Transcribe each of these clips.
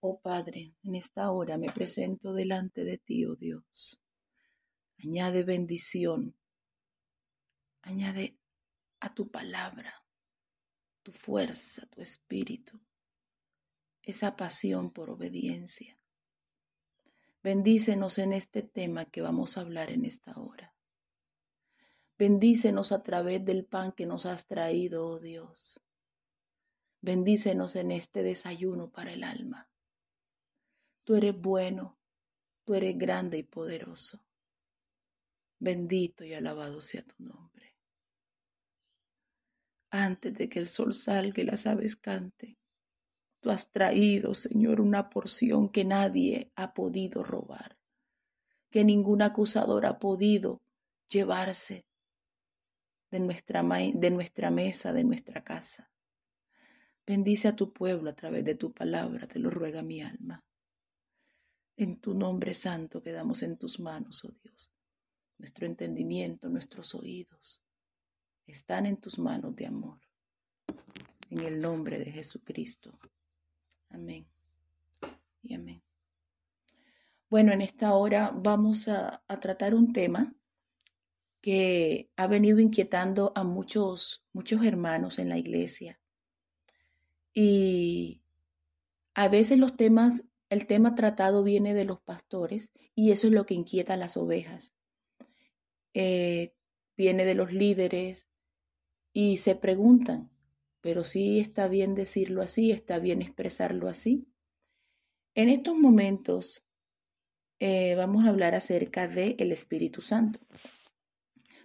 Oh Padre, en esta hora me presento delante de ti, oh Dios. Añade bendición, añade a tu palabra tu fuerza, tu espíritu, esa pasión por obediencia. Bendícenos en este tema que vamos a hablar en esta hora. Bendícenos a través del pan que nos has traído, oh Dios. Bendícenos en este desayuno para el alma. Tú eres bueno, tú eres grande y poderoso. Bendito y alabado sea tu nombre. Antes de que el sol salga y las aves canten, tú has traído, Señor, una porción que nadie ha podido robar, que ningún acusador ha podido llevarse de nuestra, de nuestra mesa, de nuestra casa. Bendice a tu pueblo a través de tu palabra, te lo ruega mi alma. En tu nombre santo quedamos en tus manos, oh Dios. Nuestro entendimiento, nuestros oídos están en tus manos de amor. En el nombre de Jesucristo. Amén. Y amén. Bueno, en esta hora vamos a, a tratar un tema que ha venido inquietando a muchos, muchos hermanos en la iglesia. Y a veces los temas, el tema tratado viene de los pastores y eso es lo que inquieta a las ovejas. Eh, viene de los líderes y se preguntan, pero sí está bien decirlo así, está bien expresarlo así. En estos momentos eh, vamos a hablar acerca del el Espíritu Santo.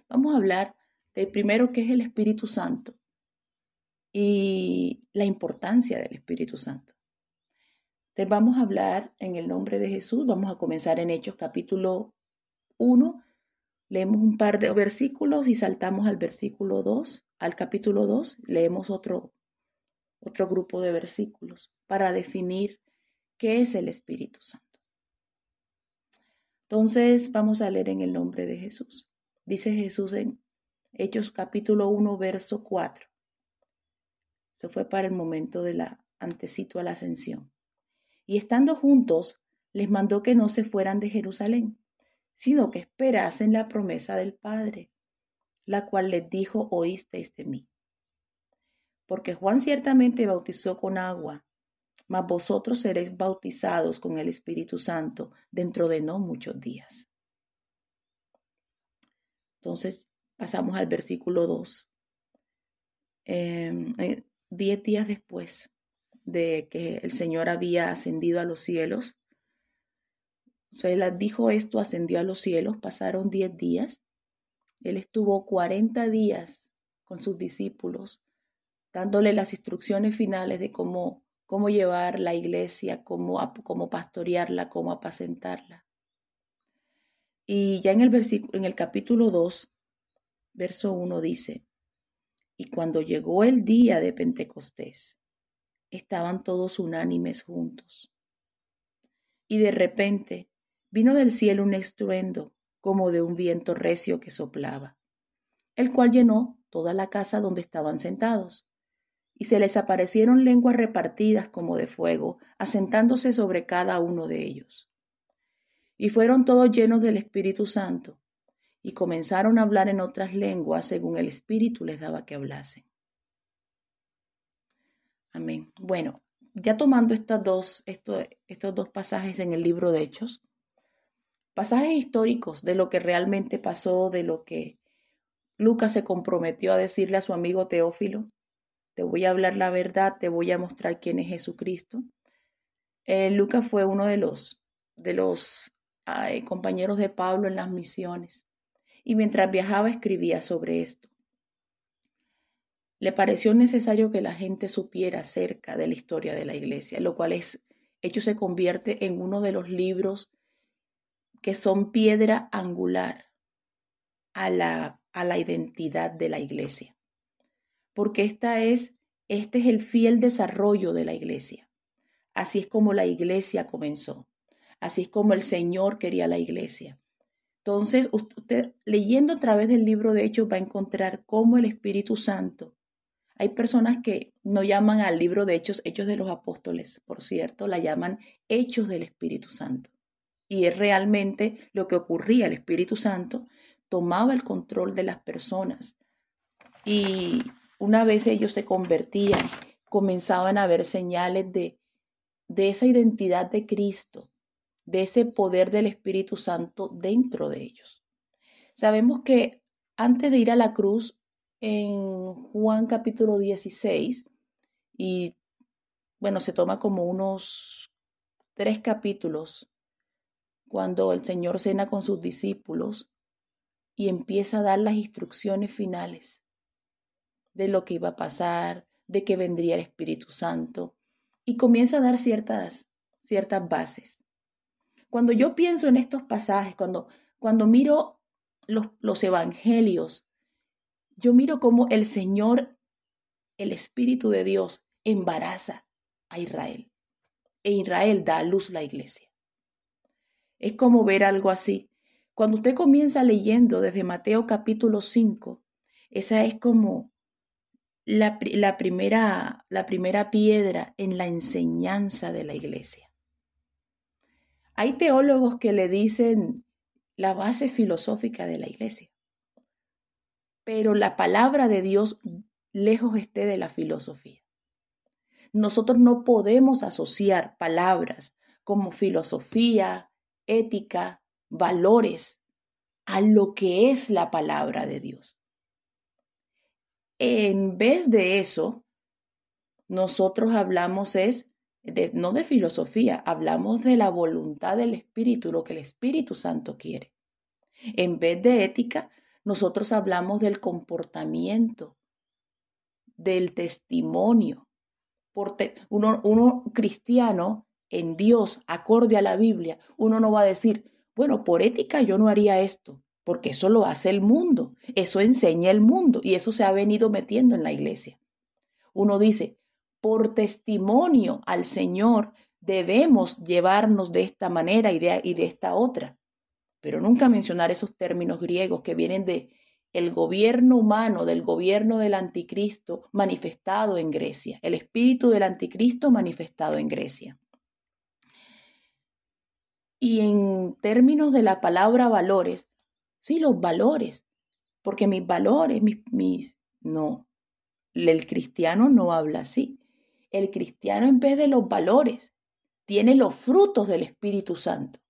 Vamos a hablar del primero que es el Espíritu Santo y la importancia del Espíritu Santo. Entonces vamos a hablar en el nombre de Jesús, vamos a comenzar en Hechos capítulo 1, leemos un par de versículos y saltamos al versículo 2, al capítulo 2, leemos otro, otro grupo de versículos para definir qué es el Espíritu Santo. Entonces vamos a leer en el nombre de Jesús. Dice Jesús en Hechos capítulo 1, verso 4. Eso fue para el momento de la antecito a la ascensión. Y estando juntos, les mandó que no se fueran de Jerusalén, sino que esperasen la promesa del Padre, la cual les dijo, oísteis de mí. Porque Juan ciertamente bautizó con agua, mas vosotros seréis bautizados con el Espíritu Santo dentro de no muchos días. Entonces pasamos al versículo 2. Em, eh, diez días después de que el Señor había ascendido a los cielos, o sea, dijo esto, ascendió a los cielos, pasaron diez días. Él estuvo cuarenta días con sus discípulos, dándole las instrucciones finales de cómo, cómo llevar la iglesia, cómo, cómo pastorearla, cómo apacentarla. Y ya en el, en el capítulo 2, verso 1 dice, y cuando llegó el día de Pentecostés, estaban todos unánimes juntos. Y de repente vino del cielo un estruendo como de un viento recio que soplaba, el cual llenó toda la casa donde estaban sentados. Y se les aparecieron lenguas repartidas como de fuego, asentándose sobre cada uno de ellos y fueron todos llenos del Espíritu Santo, y comenzaron a hablar en otras lenguas según el Espíritu les daba que hablasen. Bueno, ya tomando estas dos, estos dos pasajes en el libro de Hechos, pasajes históricos de lo que realmente pasó, de lo que Lucas se comprometió a decirle a su amigo Teófilo, te voy a hablar la verdad, te voy a mostrar quién es Jesucristo. Eh, Lucas fue uno de los, de los compañeros de Pablo en las misiones y mientras viajaba escribía sobre esto. Le pareció necesario que la gente supiera acerca de la historia de la iglesia, lo cual es, hecho se convierte en uno de los libros que son piedra angular a la, a la identidad de la iglesia. Porque esta es, este es el fiel desarrollo de la iglesia. Así es como la iglesia comenzó. Así es como el Señor quería la iglesia. Entonces, usted leyendo a través del libro de Hechos va a encontrar cómo el Espíritu Santo Hay personas que no llaman al libro de Hechos Hechos de los Apóstoles, por cierto, la llaman Hechos del Espíritu Santo. Y es realmente lo que ocurría. El Espíritu Santo tomaba el control de las personas. Y una vez ellos se convertían, comenzaban a ver señales de, de esa identidad de Cristo, de ese poder del Espíritu Santo dentro de ellos. Sabemos que antes de ir a la cruz, en Juan capítulo 16, y bueno, se toma como unos tres capítulos cuando el Señor cena con sus discípulos y empieza a dar las instrucciones finales de lo que iba a pasar, de que vendría el Espíritu Santo, y comienza a dar ciertas, ciertas bases. Cuando yo pienso en estos pasajes, cuando, cuando miro los, los evangelios, yo miro cómo el Señor, el Espíritu de Dios, embaraza a Israel. E Israel da a luz la iglesia. Es como ver algo así. Cuando usted comienza leyendo desde Mateo capítulo 5, esa es como la, la, primera, la primera piedra en la enseñanza de la iglesia. Hay teólogos que le dicen la base filosófica de la iglesia, pero la palabra de Dios lejos esté de la filosofía. Nosotros no podemos asociar palabras como filosofía, ética, valores a lo que es la palabra de Dios. En vez de eso, nosotros hablamos es no de filosofía, hablamos de la voluntad del Espíritu, lo que el Espíritu Santo quiere. En vez de ética, nosotros hablamos del comportamiento, del testimonio. uno, uno cristiano en Dios, acorde a la Biblia, uno no va a decir, bueno, por ética yo no haría esto, porque eso lo hace el mundo, eso enseña el mundo y eso se ha venido metiendo en la iglesia. Uno dice, por testimonio al Señor debemos llevarnos de esta manera y y de esta otra, pero nunca mencionar esos términos griegos que vienen de el gobierno humano, del gobierno del anticristo manifestado en Grecia, el espíritu del anticristo manifestado en Grecia. Y en términos de la palabra valores, sí, los valores, porque mis valores, mis, mis, no, el cristiano no habla así. El cristiano en vez de los valores, tiene los frutos del Espíritu Santo.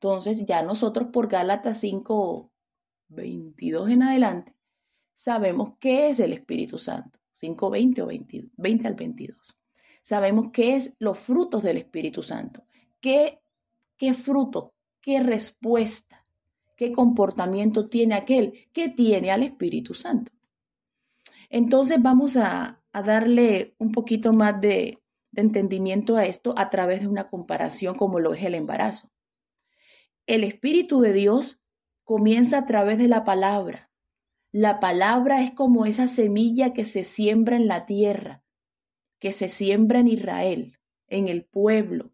Entonces ya nosotros por Gálatas 5, 22 en adelante, sabemos qué es el Espíritu Santo. 5, 20 o 20, 20 al 22. Sabemos qué es los frutos del Espíritu Santo. ¿Qué qué fruto, qué respuesta, qué comportamiento tiene aquel que tiene al Espíritu Santo. Entonces vamos a, darle un poquito más de, de entendimiento a esto a través de una comparación como lo es el embarazo. El Espíritu de Dios comienza a través de la palabra. La palabra es como esa semilla que se siembra en la tierra, que se siembra en Israel, en el pueblo,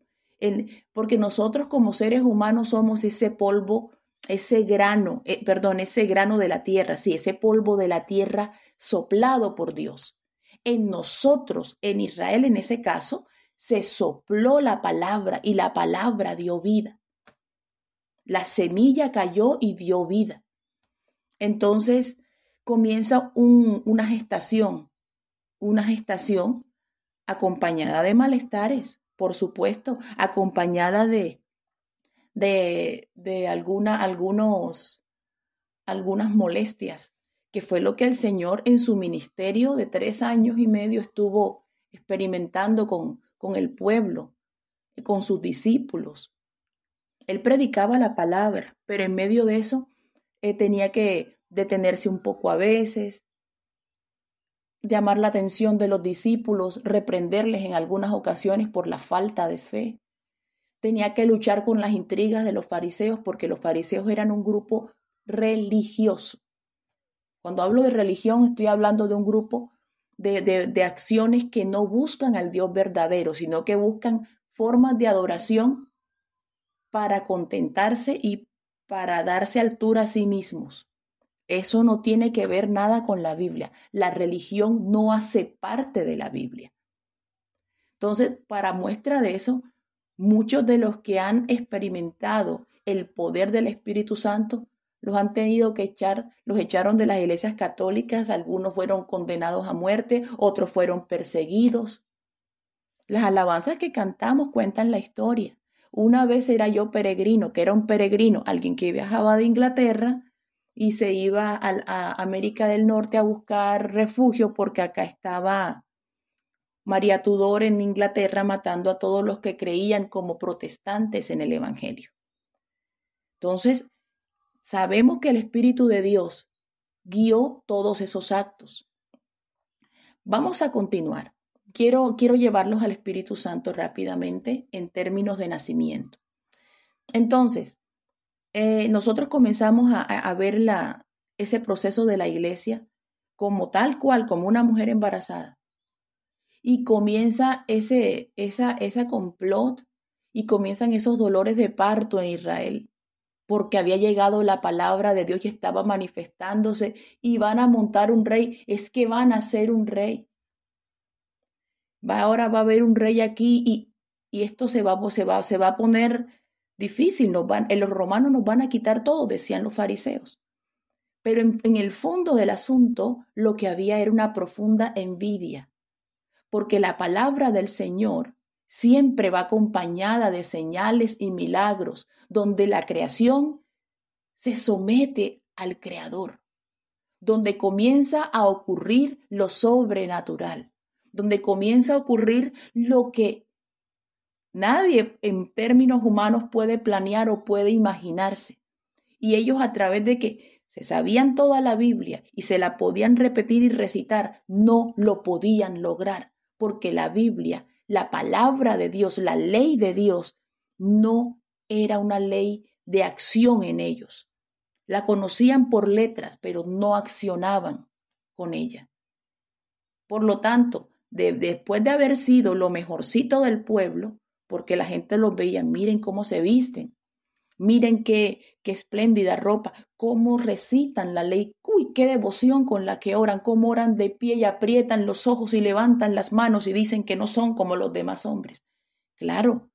porque nosotros como seres humanos somos ese polvo, ese grano, eh, perdón, ese grano de la tierra, sí, ese polvo de la tierra soplado por Dios. En nosotros, en Israel en ese caso, se sopló la palabra y la palabra dio vida. La semilla cayó y dio vida. Entonces comienza una gestación, una gestación acompañada de malestares, por supuesto, acompañada de, de, de alguna, algunos, algunas molestias, que fue lo que el Señor en su ministerio de tres años y medio estuvo experimentando con, con el pueblo, con sus discípulos. Él predicaba la palabra, pero en medio de eso eh, tenía que detenerse un poco a veces, llamar la atención de los discípulos, reprenderles en algunas ocasiones por la falta de fe. Tenía que luchar con las intrigas de los fariseos porque los fariseos eran un grupo religioso. Cuando hablo de religión estoy hablando de un grupo de, de, acciones que no buscan al Dios verdadero, sino que buscan formas de adoración para contentarse y para darse altura a sí mismos. Eso no tiene que ver nada con la Biblia. La religión no hace parte de la Biblia. Entonces, para muestra de eso, muchos de los que han experimentado el poder del Espíritu Santo los han tenido que echar, los echaron de las iglesias católicas, algunos fueron condenados a muerte, otros fueron perseguidos. Las alabanzas que cantamos cuentan la historia. Una vez era yo peregrino, que era un peregrino, alguien que viajaba de Inglaterra y se iba a, América del Norte a buscar refugio porque acá estaba María Tudor en Inglaterra matando a todos los que creían como protestantes en el Evangelio. Entonces, Sabemos que el Espíritu de Dios guió todos esos actos. Vamos a continuar. Quiero, quiero llevarlos al Espíritu Santo rápidamente en términos de nacimiento. Entonces, eh, nosotros comenzamos a, ver la, ese proceso de la iglesia como tal cual, como una mujer embarazada. Y comienza ese, esa, esa complot y comienzan esos dolores de parto en Israel porque había llegado la palabra de Dios y estaba manifestándose y van a montar un rey, es que van a ser un rey. Va, ahora va a haber un rey aquí y, y esto se va, se, va, se va a poner difícil, nos van, los romanos nos van a quitar todo, decían los fariseos. Pero en el fondo del asunto lo que había era una profunda envidia, porque la palabra del Señor siempre va acompañada de señales y milagros, donde la creación se somete al Creador, donde comienza a ocurrir lo sobrenatural, donde comienza a ocurrir lo que nadie en términos humanos puede planear o puede imaginarse. Y ellos a través de que se sabían toda la Biblia y se la podían repetir y recitar, no lo podían lograr, porque la Biblia la palabra de Dios, la ley de Dios, no era una ley de acción en ellos. La conocían por letras, pero no accionaban con ella. Por lo tanto, después de haber sido lo mejorcito del pueblo, porque la gente los veía, miren cómo se visten, Miren qué, qué espléndida ropa, cómo recitan la ley. Uy, qué devoción con la que oran, cómo oran de pie y aprietan los ojos y levantan las manos y dicen que no son como los demás hombres. Claro,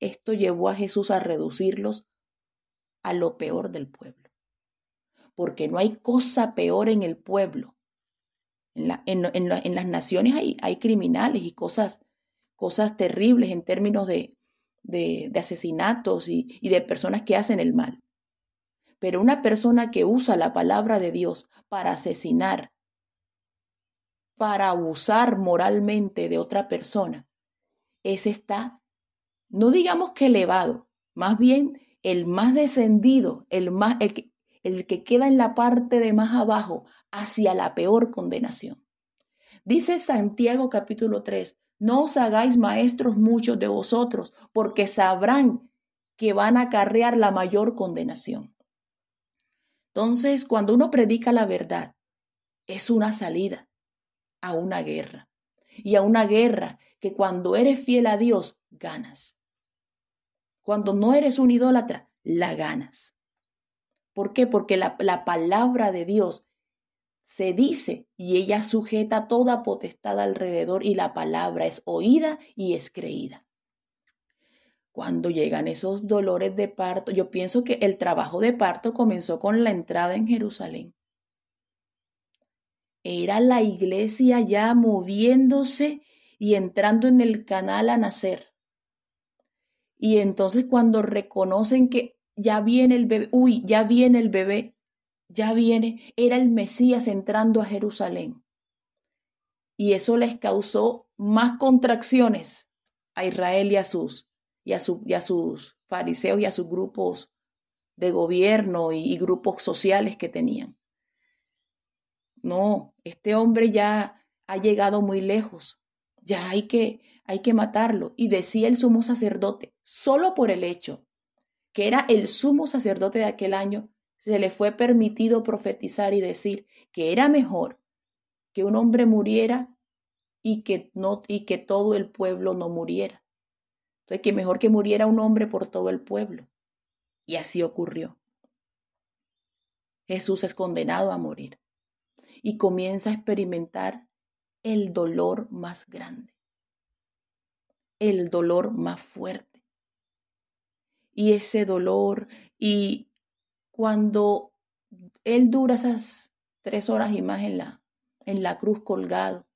esto llevó a Jesús a reducirlos a lo peor del pueblo. Porque no hay cosa peor en el pueblo. En, la, en, en las naciones hay, criminales y cosas, cosas terribles en términos de, de, asesinatos y, de personas que hacen el mal. Pero una persona que usa la palabra de Dios para asesinar, para abusar moralmente de otra persona, ese está, no digamos que elevado, más bien el más descendido, el, más, el que queda en la parte de más abajo, hacia la peor condenación. Dice Santiago capítulo 3, no os hagáis maestros muchos de vosotros, porque sabrán que van a acarrear la mayor condenación. Entonces, cuando uno predica la verdad, es una salida a una guerra. Y a una guerra que cuando eres fiel a Dios, ganas. Cuando no eres un idólatra, la ganas. ¿Por qué? Porque la, la palabra de Dios se dice y ella sujeta toda potestad alrededor y la palabra es oída y es creída. Cuando llegan esos dolores de parto, yo pienso que el trabajo de parto comenzó con la entrada en Jerusalén. Era la iglesia ya moviéndose y entrando en el canal a nacer. Y entonces cuando reconocen que ya viene el bebé, uy, ya viene el bebé, ya viene, era el Mesías entrando a Jerusalén. Y eso les causó más contracciones a Israel y a sus, y a, sus fariseos y a sus grupos de gobierno y, y grupos sociales que tenían. No, este hombre ya ha llegado muy lejos. Ya hay que, hay que matarlo. Y decía el sumo sacerdote, solo por el hecho que era el sumo sacerdote de aquel año, se le fue permitido profetizar y decir que era mejor que un hombre muriera y que, no, y que todo el pueblo no muriera. Entonces, que mejor que muriera un hombre por todo el pueblo. Y así ocurrió. Jesús es condenado a morir y comienza a experimentar el dolor más grande, el dolor más fuerte. Y ese dolor, y cuando Él dura esas tres horas y más en la, en la cruz colgado,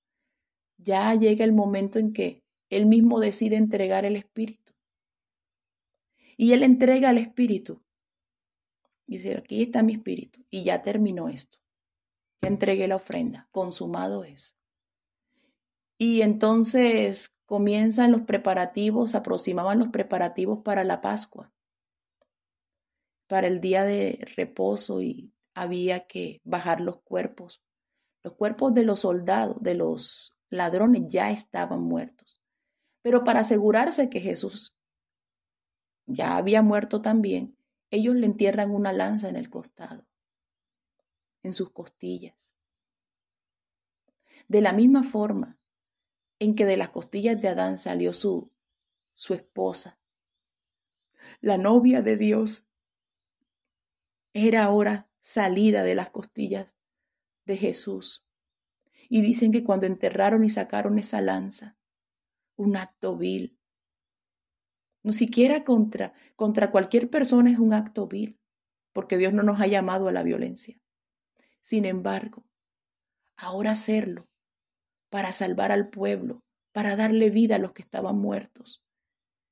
ya llega el momento en que Él mismo decide entregar el Espíritu. Y Él entrega el Espíritu. Dice, aquí está mi Espíritu. Y ya terminó esto. Ya entregué la ofrenda. Consumado es. Y entonces comienzan los preparativos, aproximaban los preparativos para la Pascua, para el día de reposo y había que bajar los cuerpos. Los cuerpos de los soldados, de los ladrones ya estaban muertos. Pero para asegurarse que Jesús ya había muerto también, ellos le entierran una lanza en el costado, en sus costillas. De la misma forma en que de las costillas de Adán salió su, su esposa, la novia de Dios, era ahora salida de las costillas de Jesús. Y dicen que cuando enterraron y sacaron esa lanza, un acto vil, no siquiera contra, contra cualquier persona es un acto vil, porque Dios no nos ha llamado a la violencia. Sin embargo, ahora hacerlo para salvar al pueblo, para darle vida a los que estaban muertos,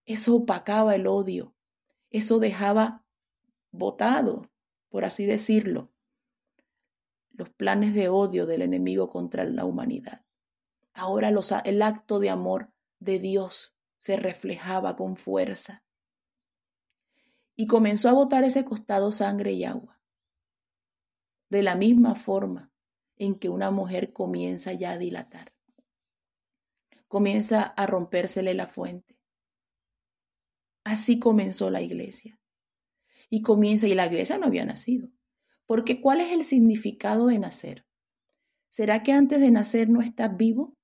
eso opacaba el odio, eso dejaba botado, por así decirlo, los planes de odio del enemigo contra la humanidad. Ahora los, el acto de amor de Dios se reflejaba con fuerza. Y comenzó a botar ese costado sangre y agua. De la misma forma en que una mujer comienza ya a dilatar. Comienza a rompérsele la fuente. Así comenzó la iglesia. Y comienza, y la iglesia no había nacido. Porque ¿cuál es el significado de nacer? ¿Será que antes de nacer no estás vivo?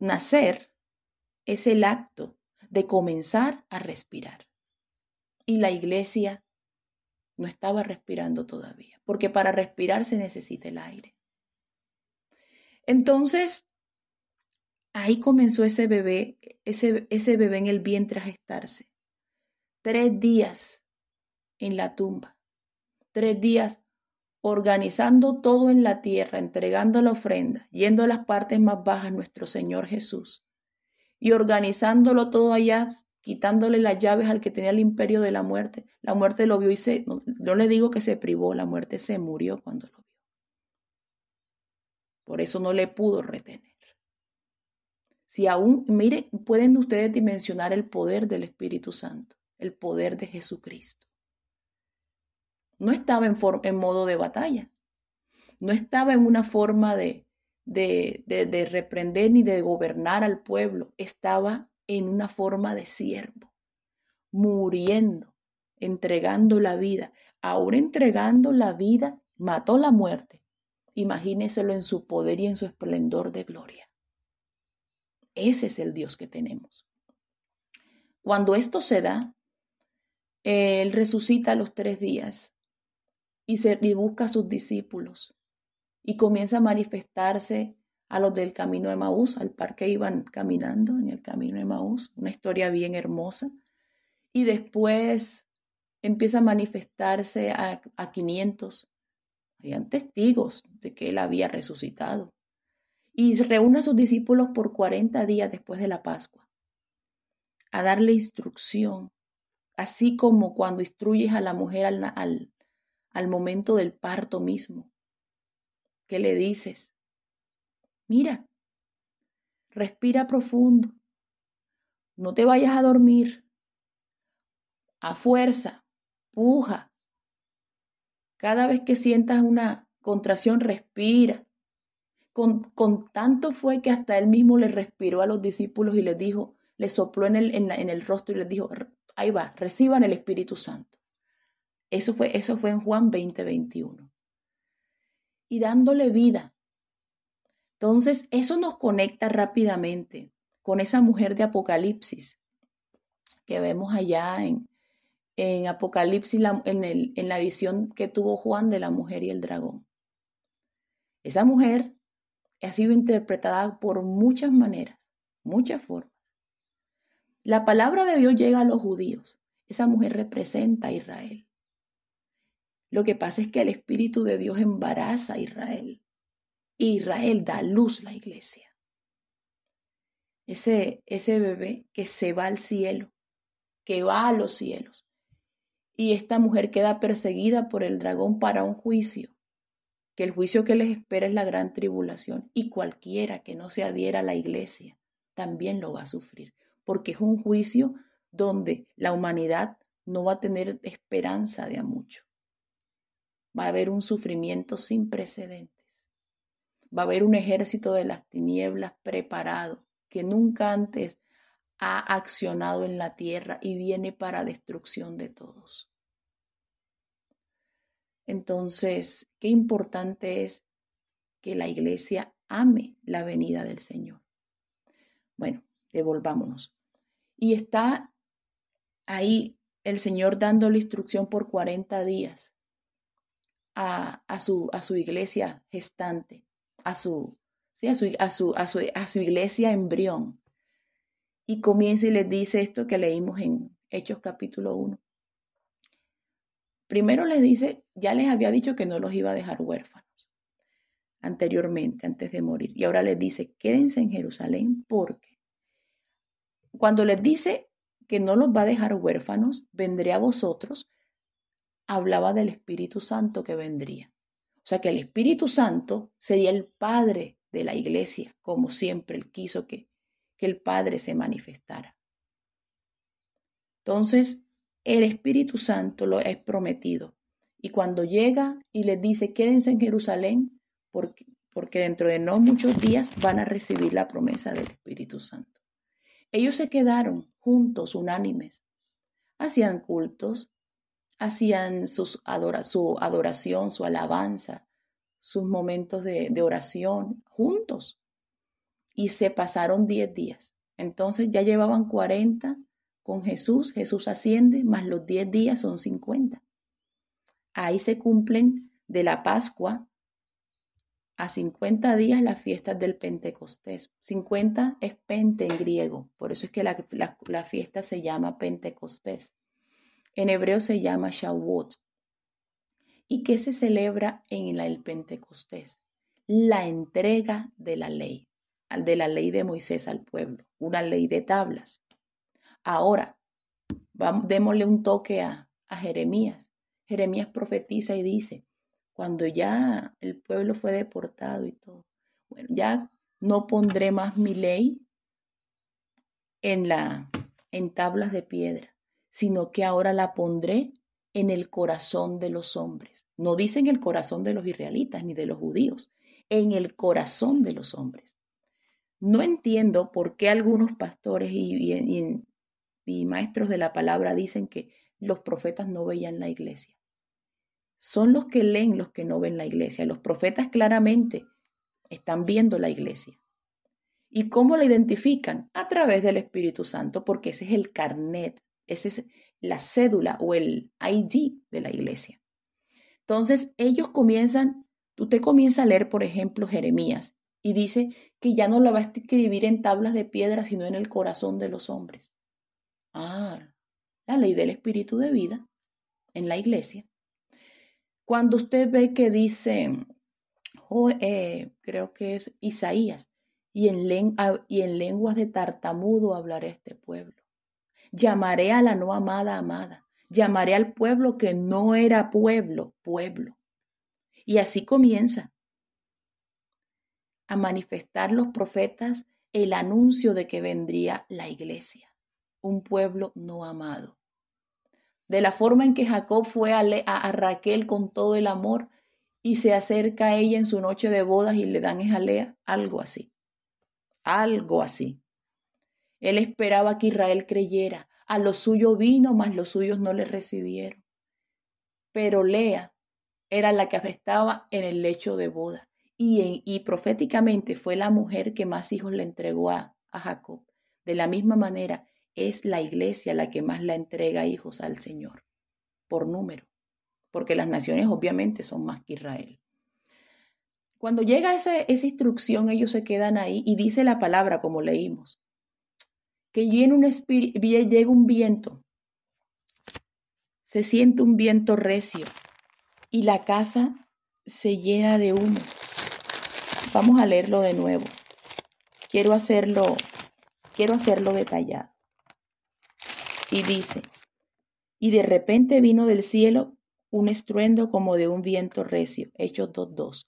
Nacer es el acto de comenzar a respirar. Y la iglesia no estaba respirando todavía, porque para respirar se necesita el aire. Entonces, ahí comenzó ese bebé, ese, ese bebé en el vientre a gestarse. Tres días en la tumba, tres días organizando todo en la tierra, entregando la ofrenda, yendo a las partes más bajas nuestro Señor Jesús, y organizándolo todo allá, quitándole las llaves al que tenía el imperio de la muerte. La muerte lo vio y se, no, le digo que se privó, la muerte se murió cuando lo vio. Por eso no le pudo retener. Si aún, miren, pueden ustedes dimensionar el poder del Espíritu Santo, el poder de Jesucristo. No estaba en, en modo de batalla, no estaba en una forma de, de, reprender ni de gobernar al pueblo, estaba en una forma de siervo, muriendo, entregando la vida. Ahora entregando la vida, mató la muerte. Imagíneselo en su poder y en su esplendor de gloria. Ese es el Dios que tenemos. Cuando esto se da, Él resucita a los tres días y, se, y busca a sus discípulos y comienza a manifestarse a los del camino de Maús, al par que iban caminando en el camino de Maús, una historia bien hermosa. Y después empieza a manifestarse a, a 500. Habían testigos de que él había resucitado. Y reúne a sus discípulos por 40 días después de la Pascua, a darle instrucción, así como cuando instruyes a la mujer al, al, al momento del parto mismo ¿Qué le dices? Mira, respira profundo. No te vayas a dormir. A fuerza, puja. Cada vez que sientas una contracción, respira. Con, con, tanto fue que hasta él mismo le respiró a los discípulos y les dijo, les sopló en el, en el rostro y les dijo, ahí va, reciban el Espíritu Santo. Eso fue, eso fue en Juan 20, 21 y dándole vida. Entonces, eso nos conecta rápidamente con esa mujer de Apocalipsis que vemos allá en, en Apocalipsis, en, el, en la visión que tuvo Juan de la mujer y el dragón. Esa mujer ha sido interpretada por muchas maneras, muchas formas. La palabra de Dios llega a los judíos. Esa mujer representa a Israel. Lo que pasa es que el Espíritu de Dios embaraza a Israel. Israel da luz a la iglesia. Ese, ese bebé que se va al cielo, que va a los cielos. Y esta mujer queda perseguida por el dragón para un juicio, que el juicio que les espera es la gran tribulación. Y cualquiera que no se adhiera a la iglesia también lo va a sufrir, porque es un juicio donde la humanidad no va a tener esperanza de a mucho. Va a haber un sufrimiento sin precedentes. Va a haber un ejército de las tinieblas preparado que nunca antes ha accionado en la tierra y viene para destrucción de todos. Entonces, qué importante es que la iglesia ame la venida del Señor. Bueno, devolvámonos. Y está ahí el Señor dando la instrucción por 40 días a, su, a su iglesia gestante, a su, a, su, a, su, a, su, a su iglesia embrión. Y comienza y les dice esto que leímos en Hechos capítulo 1. Primero les dice, ya les había dicho que no los iba a dejar huérfanos anteriormente, antes de morir. Y ahora les dice, quédense en Jerusalén porque cuando les dice que no los va a dejar huérfanos, vendré a vosotros hablaba del Espíritu Santo que vendría. O sea que el Espíritu Santo sería el Padre de la iglesia, como siempre él quiso que, que el Padre se manifestara. Entonces, el Espíritu Santo lo es prometido. Y cuando llega y les dice, quédense en Jerusalén, porque, porque dentro de no muchos días van a recibir la promesa del Espíritu Santo. Ellos se quedaron juntos, unánimes, hacían cultos, hacían su adoración, su alabanza, sus momentos de, de oración juntos. Y se pasaron diez días. Entonces ya llevaban 40 con Jesús, Jesús asciende, más los diez días son 50. Ahí se cumplen de la Pascua a 50 días las fiestas del Pentecostés. 50 es Pente en griego, por eso es que la, la fiesta se llama Pentecostés. En hebreo se llama Shavuot. ¿Y qué se celebra en el Pentecostés? La entrega de la ley, de la ley de Moisés al pueblo, una ley de tablas. Ahora, démosle un toque a, a Jeremías. Jeremías profetiza y dice, cuando ya el pueblo fue deportado y todo, bueno, ya no pondré más mi ley en, la, en tablas de piedra, sino que ahora la pondré en el corazón de los hombres. No dice en el corazón de los israelitas ni de los judíos, en el corazón de los hombres. No entiendo por qué algunos pastores y, y, maestros de la palabra dicen que los profetas no veían la iglesia. Son los que leen los que no ven la iglesia. Los profetas claramente están viendo la iglesia. ¿Y cómo la identifican? A través del Espíritu Santo, porque ese es el carnet esa es la cédula o el ID de la iglesia. Entonces, ellos comienzan, tú te comienzas a leer, por ejemplo, Jeremías, y dice que ya no la va a escribir en tablas de piedra, sino en el corazón de los hombres. Ah, la ley del espíritu de vida en la iglesia. Cuando usted ve que dice, eh, creo que es Isaías, y en, y en lenguas de tartamudo hablaré este pueblo. Llamaré a la no amada amada. Llamaré al pueblo que no era pueblo, pueblo. Y así comienza a manifestar los profetas el anuncio de que vendría la iglesia, un pueblo no amado. De la forma en que Jacob fue a, a, Raquel con todo el amor y se acerca a ella en su noche de bodas y le dan esa Lea, algo así, algo así. Él esperaba que Israel creyera. A lo suyo vino, mas los suyos no le recibieron. Pero Lea era la que estaba en el lecho de boda. Y, y proféticamente fue la mujer que más hijos le entregó a, a Jacob. De la misma manera, es la iglesia la que más la entrega hijos al Señor. por número, porque las naciones obviamente son más que Israel. Cuando llega esa, esa instrucción, ellos se quedan ahí y dice la palabra como leímos, que llega un, llega un viento, se siente un viento recio y la casa se llena de humo. Vamos a leerlo de nuevo. Quiero hacerlo, quiero hacerlo detallado. Y dice, y de repente vino del cielo un estruendo como de un viento recio, Hechos 2.2,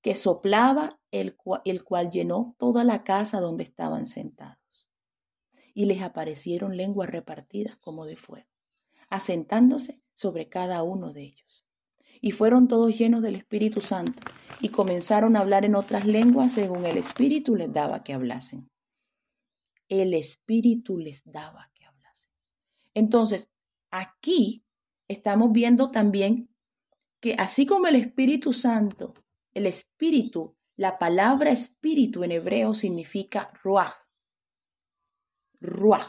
que soplaba, el cual llenó toda la casa donde estaban sentados. Y les aparecieron lenguas repartidas como de fuego, asentándose sobre cada uno de ellos. Y fueron todos llenos del Espíritu Santo y comenzaron a hablar en otras lenguas según el Espíritu les daba que hablasen. El Espíritu les daba. Entonces, aquí estamos viendo también que así como el Espíritu Santo, el Espíritu, la palabra Espíritu en hebreo significa ruach. Ruach.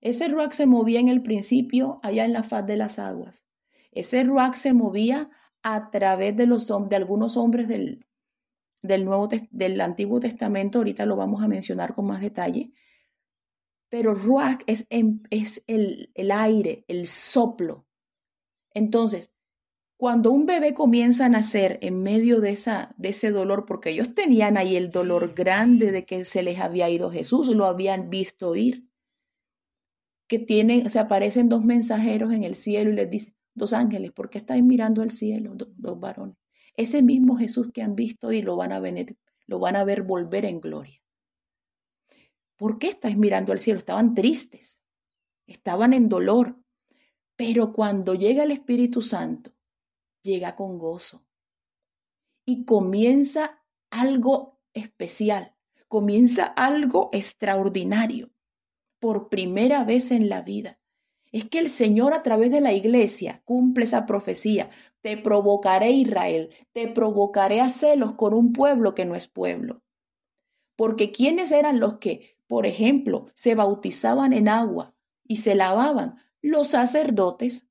Ese ruach se movía en el principio allá en la faz de las aguas. Ese ruach se movía a través de, los, de algunos hombres del, del, Nuevo, del Antiguo Testamento. Ahorita lo vamos a mencionar con más detalle pero ruach es, es el, el aire, el soplo. Entonces, cuando un bebé comienza a nacer en medio de, esa, de ese dolor, porque ellos tenían ahí el dolor grande de que se les había ido Jesús, lo habían visto ir, que tienen, se aparecen dos mensajeros en el cielo y les dicen, dos ángeles, ¿por qué estáis mirando al cielo, dos, varones? Ese mismo Jesús que han visto y lo van a ver, lo van a ver volver en gloria. ¿Por qué estáis mirando al cielo? Estaban tristes, estaban en dolor. Pero cuando llega el Espíritu Santo, llega con gozo y comienza algo especial, comienza algo extraordinario por primera vez en la vida. Es que el Señor a través de la iglesia cumple esa profecía. Te provocaré Israel, te provocaré a celos con un pueblo que no es pueblo. Porque ¿quiénes eran los que por ejemplo, se bautizaban en agua y se lavaban los sacerdotes.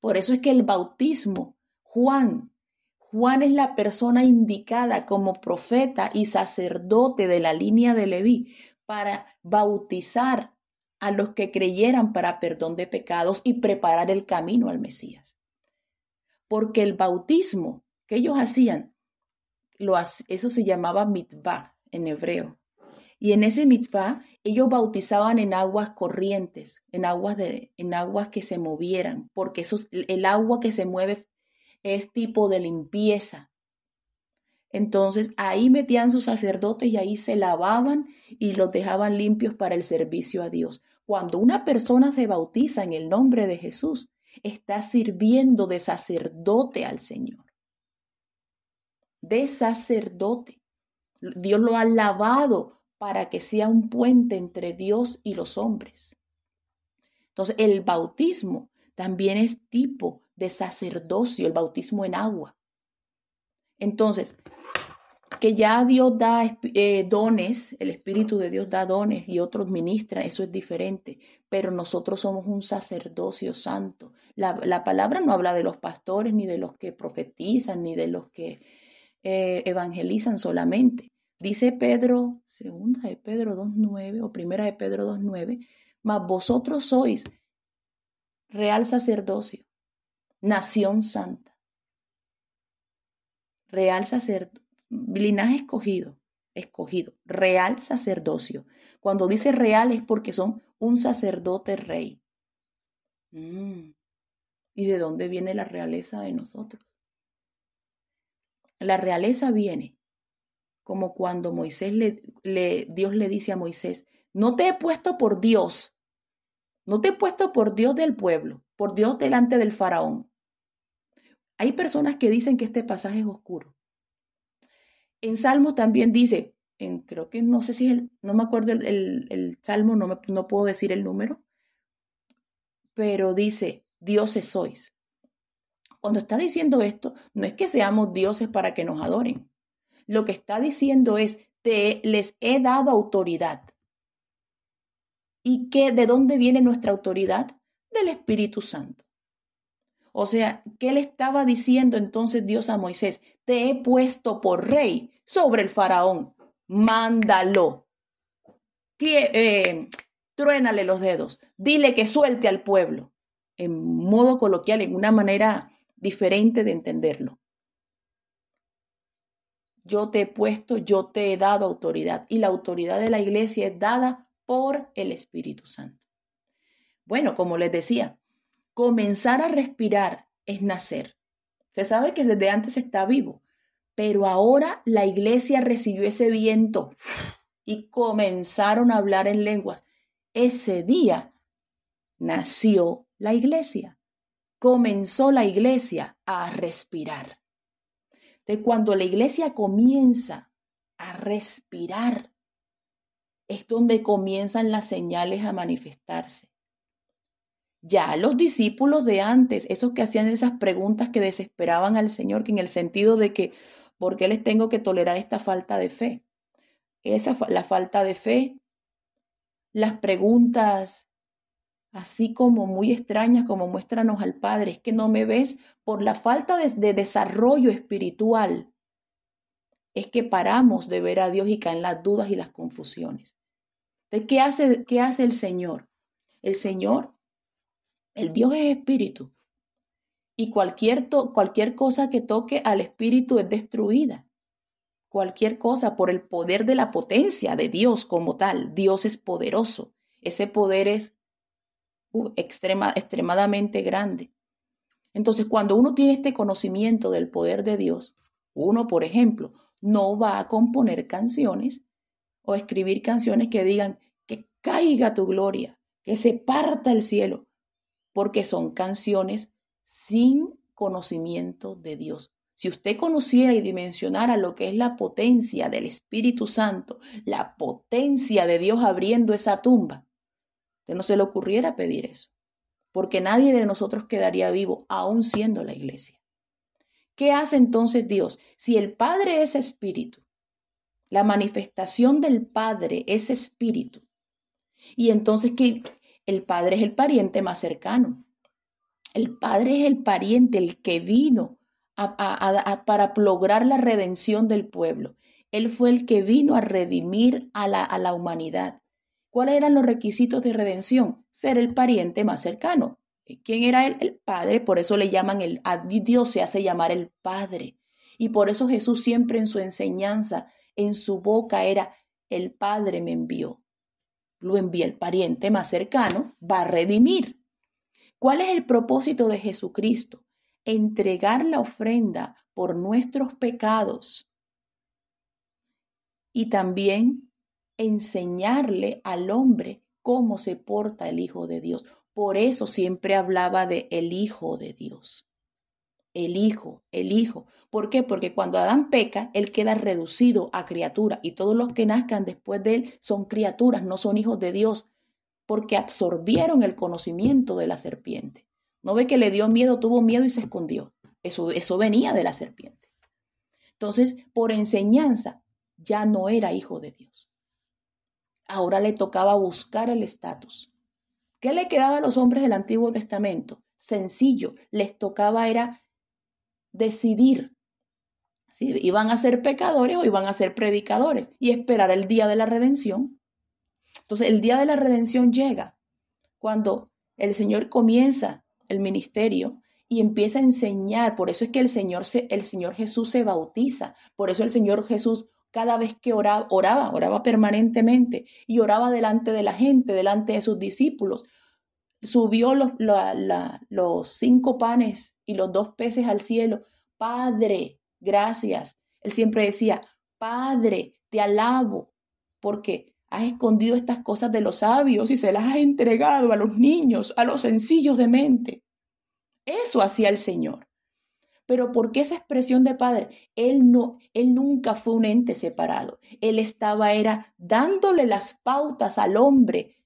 Por eso es que el bautismo, Juan, Juan es la persona indicada como profeta y sacerdote de la línea de Leví para bautizar a los que creyeran para perdón de pecados y preparar el camino al Mesías. Porque el bautismo que ellos hacían, eso se llamaba mitzvah en hebreo. Y en ese mitzvah ellos bautizaban en aguas corrientes, en aguas, de, en aguas que se movieran, porque el agua que se mueve es tipo de limpieza. Entonces ahí metían sus sacerdotes y ahí se lavaban y los dejaban limpios para el servicio a Dios. Cuando una persona se bautiza en el nombre de Jesús, está sirviendo de sacerdote al Señor. De sacerdote. Dios lo ha lavado para que sea un puente entre Dios y los hombres. Entonces, el bautismo también es tipo de sacerdocio, el bautismo en agua. Entonces, que ya Dios da eh, dones, el Espíritu de Dios da dones y otros ministran, eso es diferente, pero nosotros somos un sacerdocio santo. La, palabra no habla de los pastores, ni de los que profetizan, ni de los que eh, evangelizan solamente. Dice Pedro, segunda de Pedro 2.9 o primera de Pedro 2.9, mas vosotros sois real sacerdocio, nación santa, real sacerdocio, linaje escogido, escogido, real sacerdocio. Cuando dice real es porque son un sacerdote rey. Mm. ¿Y de dónde viene la realeza de nosotros? La realeza viene como cuando Moisés le, Dios le dice a Moisés, no te he puesto por Dios, no te he puesto por Dios del pueblo, por Dios delante del faraón. Hay personas que dicen que este pasaje es oscuro. En Salmos también dice, en, creo que no sé si es el, no me acuerdo el, el, Salmo, no, me, no puedo decir el número, pero dice, dioses sois. Cuando está diciendo esto, no es que seamos dioses para que nos adoren. Lo que está diciendo es, te les he dado autoridad. ¿Y qué, de dónde viene nuestra autoridad? Del Espíritu Santo. O sea, ¿qué le estaba diciendo entonces Dios a Moisés? Te he puesto por rey sobre el faraón. Mándalo. Eh, truénale los dedos. Dile que suelte al pueblo. En modo coloquial, en una manera diferente de entenderlo. Yo te he puesto, yo te he dado autoridad. Y la autoridad de la iglesia es dada por el Espíritu Santo. Bueno, como les decía, comenzar a respirar es nacer. Se sabe que desde antes está vivo, pero ahora la iglesia recibió ese viento y comenzaron a hablar en lenguas. Ese día nació la iglesia. Comenzó la iglesia a respirar. De cuando la iglesia comienza a respirar, es donde comienzan las señales a manifestarse. Ya los discípulos de antes, esos que hacían esas preguntas que desesperaban al Señor, que en el sentido de que, ¿por qué les tengo que tolerar esta falta de fe? Esa, la falta de fe, las preguntas así como muy extrañas, como muéstranos al Padre, es que no me ves por la falta de, de desarrollo espiritual. Es que paramos de ver a Dios y caen las dudas y las confusiones. ¿De qué hace, qué hace el Señor? El Señor el Dios es espíritu. Y cualquier, cualquier cosa que toque al espíritu es destruida. Cualquier cosa por el poder de la potencia de Dios como tal. Dios es poderoso. Ese poder es extrema, extremadamente grande. Entonces, cuando uno tiene este conocimiento del poder de Dios, uno, por ejemplo, no va a componer canciones o escribir canciones que digan que caiga tu gloria, que se parta el cielo porque son canciones sin conocimiento de Dios. Si usted conociera y dimensionara lo que es la potencia del Espíritu Santo, la potencia de Dios abriendo esa tumba, no se le ocurriera pedir eso, porque nadie de nosotros quedaría vivo, aún siendo la iglesia. ¿Qué hace entonces Dios? Si el Padre es espíritu, la manifestación del Padre es espíritu, y entonces, ¿qué, el padre es el pariente más cercano. El padre es el pariente, el que vino para lograr la redención del pueblo. Él fue el que vino a redimir a la, a la humanidad. ¿Cuáles eran los requisitos de redención? Ser el pariente más cercano. ¿Quién era él? El Padre, por eso le llaman el, Dios se hace llamar el Padre. Y por eso Jesús siempre en su enseñanza, en su boca era, el Padre me envió lo envía el pariente más cercano, va a redimir. ¿Cuál es el propósito de Jesucristo? Entregar la ofrenda por nuestros pecados y también enseñarle al hombre cómo se porta el Hijo de Dios. Por eso siempre hablaba de el Hijo de Dios el Hijo, el Hijo. ¿Por qué? Porque cuando Adán peca, él queda reducido a criatura y todos los que nazcan después de él son criaturas, no son hijos de Dios, porque absorbieron el conocimiento de la serpiente. No ve que le dio miedo, tuvo miedo y se escondió. Eso, eso venía de la serpiente. Entonces, por enseñanza, ya no era hijo de Dios. Ahora le tocaba buscar el estatus. ¿Qué le quedaba a los hombres del Antiguo Testamento? Sencillo, les tocaba era decidir si iban a ser pecadores o iban a ser predicadores y esperar el día de la redención. Entonces, el día de la redención llega cuando el Señor comienza el ministerio y empieza a enseñar. Por eso es que el Señor, se, el Señor Jesús se bautiza. Por eso el Señor Jesús cada vez que oraba, oraba, oraba permanentemente y oraba delante de la gente, delante de sus discípulos. Subió los, los cinco panes y los dos peces al cielo. Padre, gracias. Él siempre decía, Padre, te alabo, porque has escondido estas cosas de los sabios y se las has entregado a los niños, a los sencillos de mente. Eso hacía el Señor. Pero ¿por qué esa expresión de padre? Él no, él nunca fue un ente separado. Él estaba era dándole las pautas al hombre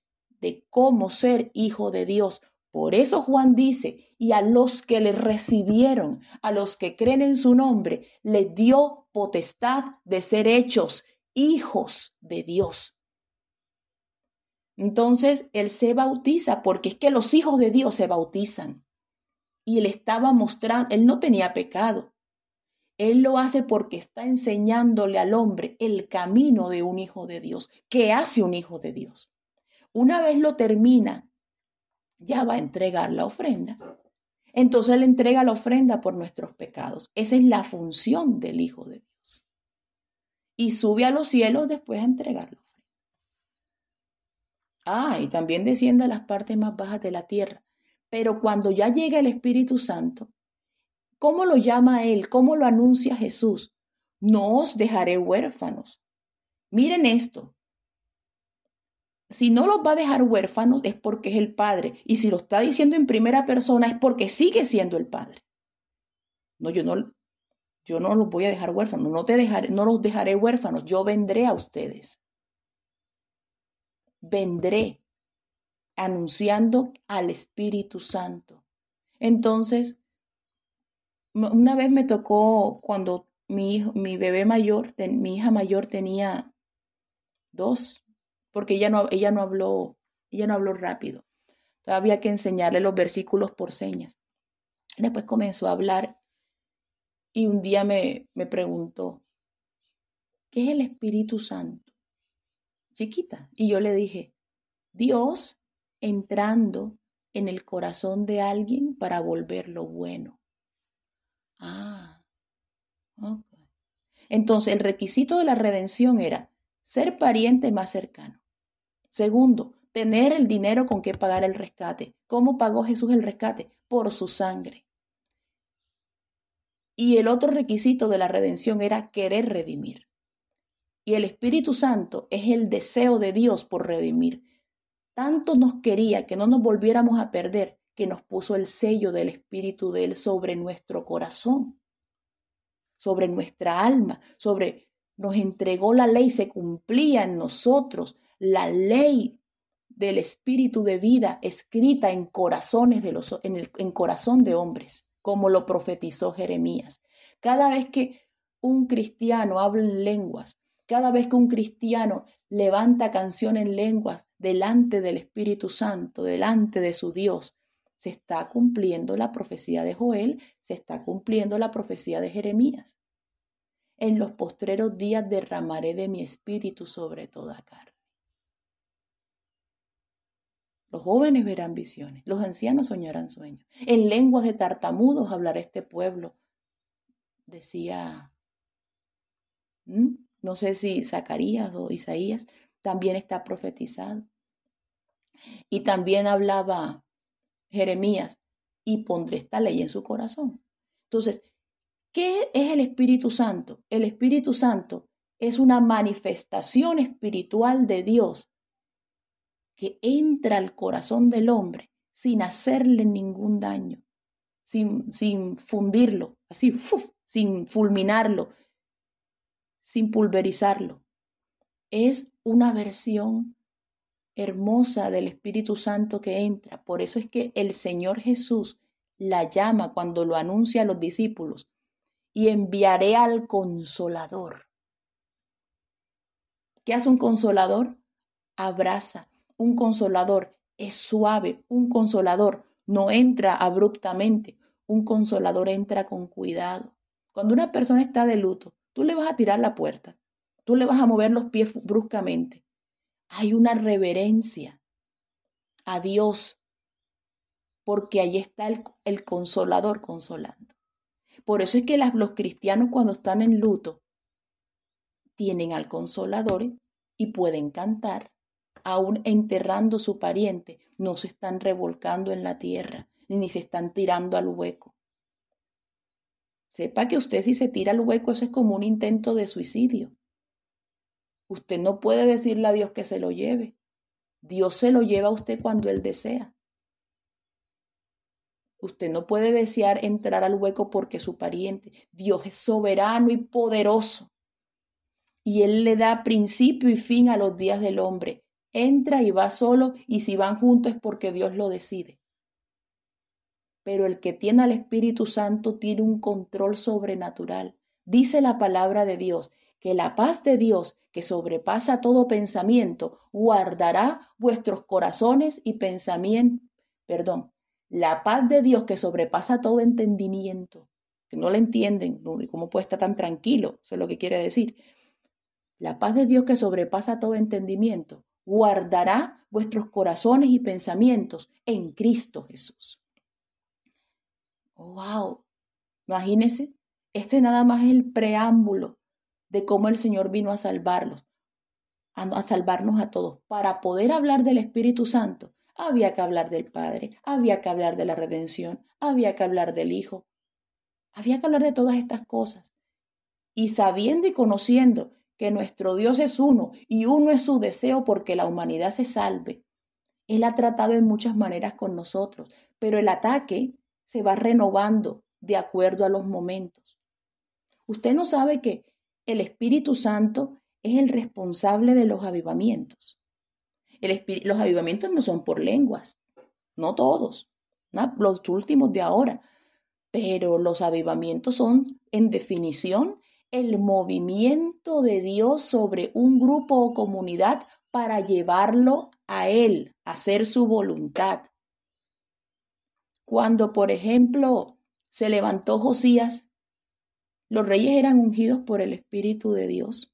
de cómo ser hijo de Dios, por eso Juan dice, y a los que le recibieron, a los que creen en su nombre, le dio potestad de ser hechos hijos de Dios. Entonces Él se bautiza porque es que los hijos de Dios se bautizan. Y él estaba mostrando, él no tenía pecado. Él lo hace porque está enseñándole al hombre el camino de un hijo de Dios. ¿Qué hace un hijo de Dios? Una vez lo termina, ya va a entregar la ofrenda. Entonces le entrega la ofrenda por nuestros pecados. Esa es la función del Hijo de Dios. Y sube a los cielos después a entregar la ofrenda. Ah, y también desciende a las partes más bajas de la tierra. Pero cuando ya llega el Espíritu Santo, ¿cómo lo llama Él? ¿Cómo lo anuncia Jesús? No os dejaré huérfanos. Miren esto, si no los va a dejar huérfanos es porque es el Padre. Y si lo está diciendo en primera persona es porque sigue siendo el Padre. No, yo no, yo no los voy a dejar huérfanos, no, te dejaré, no los dejaré huérfanos, yo vendré a ustedes. Vendré anunciando al Espíritu Santo. Entonces, una vez me tocó cuando mi, mi bebé mayor, mi hija mayor tenía dos, porque ella no, ella no habló, ella no habló rápido. Había que enseñarle los versículos por señas. Después comenzó a hablar y un día me, me preguntó, ¿qué es el Espíritu Santo? Chiquita. Y yo le dije, Dios entrando en el corazón de alguien para volverlo bueno. Ah, ok. Entonces el requisito de la redención era ser pariente más cercano. Segundo, tener el dinero con que pagar el rescate. ¿Cómo pagó Jesús el rescate? Por su sangre. Y el otro requisito de la redención era querer redimir. Y el Espíritu Santo es el deseo de Dios por redimir. Tanto nos quería que no nos volviéramos a perder que nos puso el sello del Espíritu de Él sobre nuestro corazón, sobre nuestra alma, sobre nos entregó la ley, se cumplía en nosotros la ley del espíritu de vida escrita en corazones de los en corazón de hombres, como lo profetizó Jeremías. Cada vez que un cristiano habla en lenguas, cada vez que un cristiano levanta canción en lenguas delante del Espíritu Santo, delante de su Dios, se está cumpliendo la profecía de Joel, se está cumpliendo la profecía de Jeremías. En los postreros días derramaré de mi espíritu sobre toda carne. Los jóvenes verán visiones, los ancianos soñarán sueños. En lenguas de tartamudos hablará este pueblo. Decía, no sé si Zacarías o Isaías, también está profetizado. Y también hablaba Jeremías, y pondré esta ley en su corazón. Entonces, ¿qué es el Espíritu Santo? El Espíritu Santo es una manifestación espiritual de Dios que entra al corazón del hombre sin hacerle ningún daño, sin, sin fundirlo, así, sin fulminarlo, sin pulverizarlo. Es una versión hermosa del Espíritu Santo que entra. Por eso es que el Señor Jesús la llama cuando lo anuncia a los discípulos y enviaré al consolador. ¿Qué hace un consolador? Abraza, un consolador es suave, un consolador no entra abruptamente, un consolador entra con cuidado. Cuando una persona está de luto, tú le vas a tirar la puerta, tú le vas a mover los pies bruscamente. Hay una reverencia a Dios, porque ahí está el, consolador consolando. Por eso es que los cristianos cuando están en luto tienen al consolador y pueden cantar aún enterrando su pariente, no se están revolcando en la tierra, ni se están tirando al hueco. Sepa que usted si se tira al hueco, eso es como un intento de suicidio. Usted no puede decirle a Dios que se lo lleve. Dios se lo lleva a usted cuando Él desea. Usted no puede desear entrar al hueco porque su pariente. Dios es soberano y poderoso. Y Él le da principio y fin a los días del hombre entra y va solo y si van juntos es porque Dios lo decide. Pero el que tiene al Espíritu Santo tiene un control sobrenatural. Dice la palabra de Dios que la paz de Dios, que sobrepasa todo pensamiento, guardará vuestros corazones y pensamientos, perdón, La paz de Dios que sobrepasa todo entendimiento, que no la entienden, ¿cómo puede estar tan tranquilo? Eso es lo que quiere decir. La paz de Dios que sobrepasa todo entendimiento guardará vuestros corazones y pensamientos en Cristo Jesús. Wow. Imagínense, este nada más es el preámbulo de cómo el Señor vino a salvarlos, a, salvarnos a todos. Para poder hablar del Espíritu Santo, había que hablar del Padre, había que hablar de la redención, había que hablar del Hijo, había que hablar de todas estas cosas. Y sabiendo y conociendo que nuestro Dios es uno y uno es su deseo porque la humanidad se salve, Él ha tratado en muchas maneras con nosotros, pero el ataque se va renovando de acuerdo a los momentos. Usted no sabe que el Espíritu Santo es el responsable de los avivamientos. los avivamientos no son por lenguas, no todos, los últimos de ahora, pero los avivamientos son, en definición, el movimiento de Dios sobre un grupo o comunidad para llevarlo a Él, hacer su voluntad. Cuando, por ejemplo, se levantó Josías, los reyes eran ungidos por el Espíritu de Dios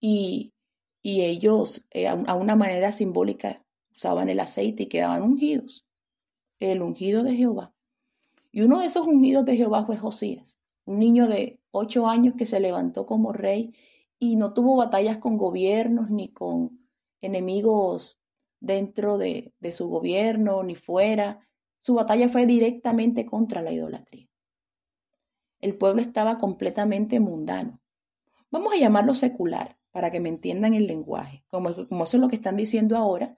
y, y ellos eh, a una manera simbólica usaban el aceite y quedaban ungidos, el ungido de Jehová. Y uno de esos ungidos de Jehová fue Josías, un niño de ocho años que se levantó como rey y no tuvo batallas con gobiernos ni con enemigos dentro de, de su gobierno ni fuera. Su batalla fue directamente contra la idolatría. El pueblo estaba completamente mundano. Vamos a llamarlo secular para que me entiendan el lenguaje. Como, como eso es lo que están diciendo ahora,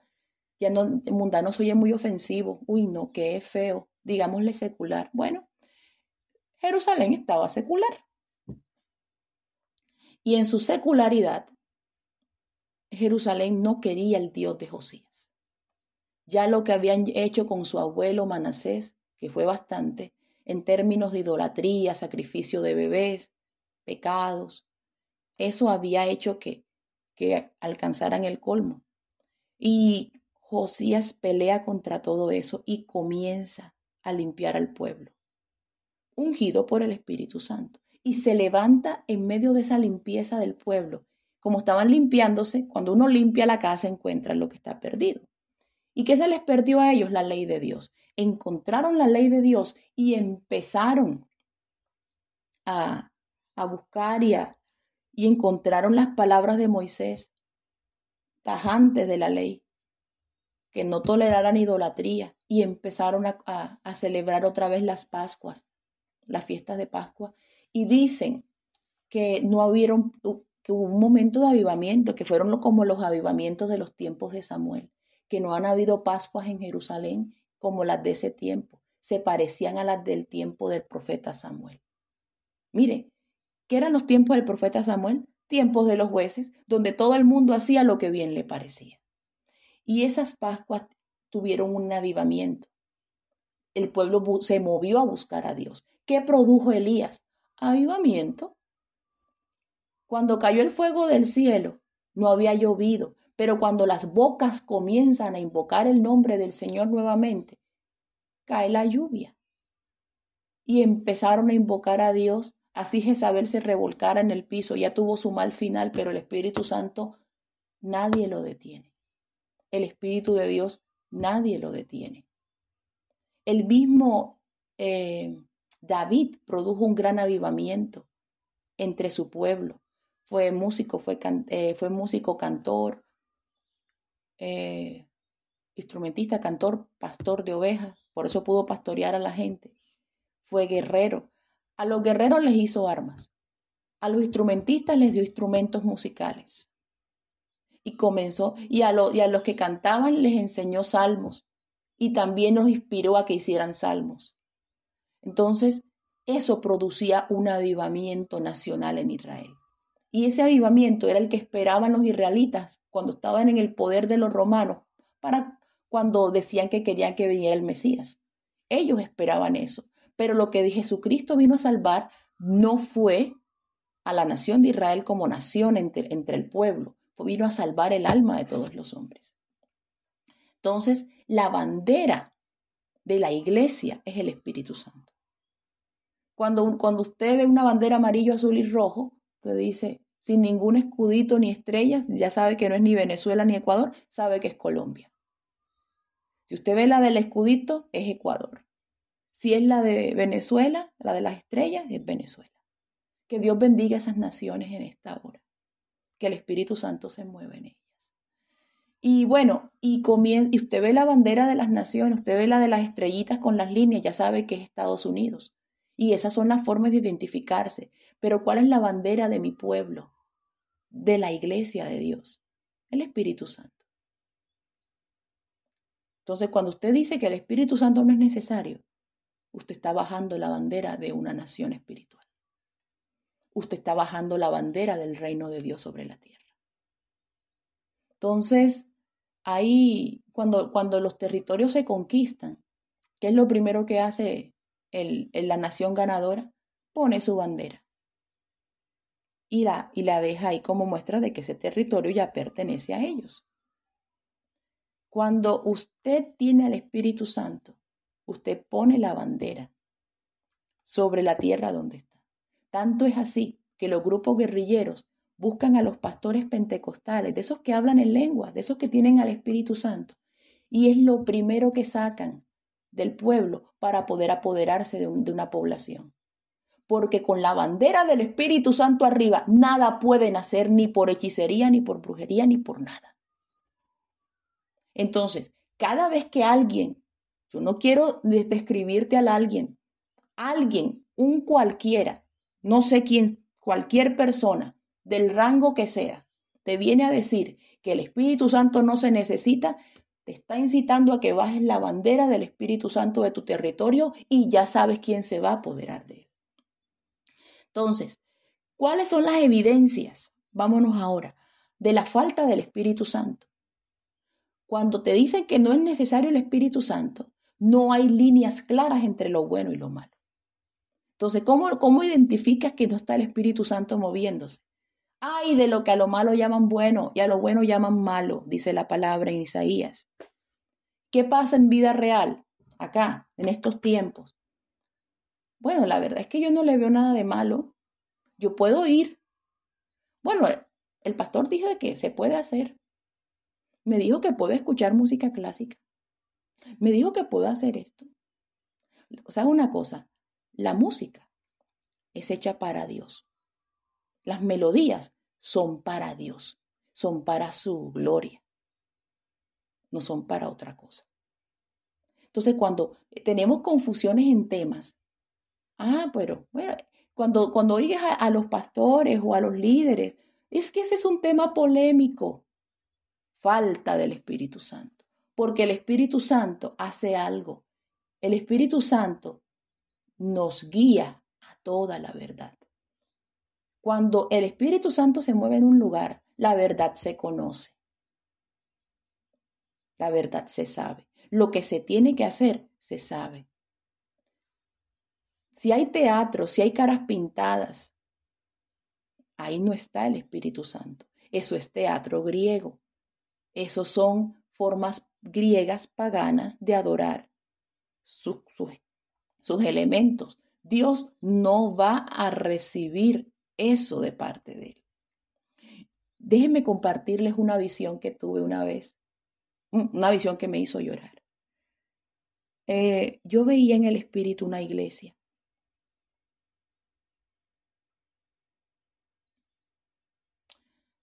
ya no, mundano soy muy ofensivo. Uy, no, qué feo digámosle secular. Bueno, Jerusalén estaba secular. Y en su secularidad, Jerusalén no quería el Dios de Josías. Ya lo que habían hecho con su abuelo Manasés, que fue bastante, en términos de idolatría, sacrificio de bebés, pecados, eso había hecho que, que alcanzaran el colmo. Y Josías pelea contra todo eso y comienza a limpiar al pueblo, ungido por el Espíritu Santo. Y se levanta en medio de esa limpieza del pueblo. Como estaban limpiándose, cuando uno limpia la casa encuentra lo que está perdido. ¿Y qué se les perdió a ellos? La ley de Dios. Encontraron la ley de Dios y empezaron a, a buscar y, encontraron las palabras de Moisés, tajantes de la ley, que no toleraran idolatría y empezaron a, celebrar otra vez las Pascuas, las fiestas de Pascua, y dicen que no hubieron, que hubo un momento de avivamiento, que fueron como los avivamientos de los tiempos de Samuel, que no han habido Pascuas en Jerusalén como las de ese tiempo, se parecían a las del tiempo del profeta Samuel. Mire, ¿qué eran los tiempos del profeta Samuel? Tiempos de los jueces, donde todo el mundo hacía lo que bien le parecía. Y esas Pascuas tuvieron un avivamiento. El pueblo se movió a buscar a Dios. ¿Qué produjo Elías? Avivamiento. Cuando cayó el fuego del cielo, no había llovido, pero cuando las bocas comienzan a invocar el nombre del Señor nuevamente, cae la lluvia. Y empezaron a invocar a Dios. Así Jezabel se revolcara en el piso, ya tuvo su mal final, pero el Espíritu Santo nadie lo detiene el Espíritu de Dios, nadie lo detiene. El mismo eh, David produjo un gran avivamiento entre su pueblo. Fue músico, fue, eh, fue músico, cantor, eh, instrumentista, cantor, pastor de ovejas. Por eso pudo pastorear a la gente. Fue guerrero. A los guerreros les hizo armas. A los instrumentistas les dio instrumentos musicales y comenzó, y a, y a los que cantaban les enseñó salmos y también los inspiró a que hicieran salmos. Entonces, eso producía un avivamiento nacional en Israel. Y ese avivamiento era el que esperaban los israelitas cuando estaban en el poder de los romanos, para cuando decían que querían que viniera el Mesías. Ellos esperaban eso. Pero lo que Jesucristo vino a salvar no fue a la nación de Israel como nación entre, entre el pueblo, vino a salvar el alma de todos los hombres. Entonces, la bandera de la iglesia es el Espíritu Santo. Cuando, cuando usted ve una bandera amarillo, azul y rojo, usted dice, sin ningún escudito ni estrellas, ya sabe que no es ni Venezuela ni Ecuador, sabe que es Colombia. Si usted ve la del escudito, es Ecuador. Si es la de Venezuela, la de las estrellas, es Venezuela. Que Dios bendiga a esas naciones en esta hora. Que el Espíritu Santo se mueva en ellas. Y bueno, y, y usted ve la bandera de las naciones, usted ve la de las estrellitas con las líneas, ya sabe que es Estados Unidos. Y esas son las formas de identificarse. Pero ¿cuál es la bandera de mi pueblo? De la iglesia de Dios. El Espíritu Santo. Entonces, cuando usted dice que el Espíritu Santo no es necesario, usted está bajando la bandera de una nación espiritual. Usted está bajando la bandera del reino de Dios sobre la tierra. Entonces, ahí, cuando, cuando los territorios se conquistan, ¿qué es lo primero que hace el, la nación ganadora? Pone su bandera. Y la, y la deja ahí como muestra de que ese territorio ya pertenece a ellos. Cuando usted tiene al Espíritu Santo, usted pone la bandera sobre la tierra donde está. Tanto es así que los grupos guerrilleros buscan a los pastores pentecostales, de esos que hablan en lengua, de esos que tienen al Espíritu Santo. Y es lo primero que sacan del pueblo para poder apoderarse de, de una población. Porque con la bandera del Espíritu Santo arriba, nada pueden hacer ni por hechicería, ni por brujería, ni por nada. Entonces, cada vez que alguien, yo no quiero describirte al alguien, alguien, un cualquiera, no sé quién, cualquier persona, del rango que sea, te viene a decir que el Espíritu Santo no se necesita, te está incitando a que bajes la bandera del Espíritu Santo de tu territorio y ya sabes quién se va a apoderar de él. Entonces, ¿cuáles son las evidencias? Vámonos ahora, de la falta del Espíritu Santo. Cuando te dicen que no es necesario el Espíritu Santo, no hay líneas claras entre lo bueno y lo malo. Entonces, ¿cómo, cómo identificas que no está el Espíritu Santo moviéndose? Ay, de lo que a lo malo llaman bueno y a lo bueno llaman malo, dice la palabra en Isaías. ¿Qué pasa en vida real, acá, en estos tiempos? Bueno, la verdad es que yo no le veo nada de malo. Yo puedo ir. Bueno, el pastor dijo que se puede hacer. Me dijo que puedo escuchar música clásica. Me dijo que puedo hacer esto. O sea, una cosa, la música es hecha para Dios. Las melodías son para Dios, son para su gloria, no son para otra cosa. Entonces, cuando tenemos confusiones en temas, ah, pero bueno, cuando, cuando oigas a los pastores o a los líderes, es que ese es un tema polémico falta del Espíritu Santo, porque el Espíritu Santo hace algo. El Espíritu Santo nos guía a toda la verdad. Cuando el Espíritu Santo se mueve en un lugar, la verdad se conoce. La verdad se sabe. Lo que se tiene que hacer, se sabe. Si hay teatro, si hay caras pintadas, ahí no está el Espíritu Santo. Eso es teatro griego. Esos son formas griegas paganas de adorar sus, elementos. Dios no va a recibir eso de parte de él. Déjenme compartirles una visión que tuve una vez, una visión que me hizo llorar. Eh, yo veía en el espíritu una iglesia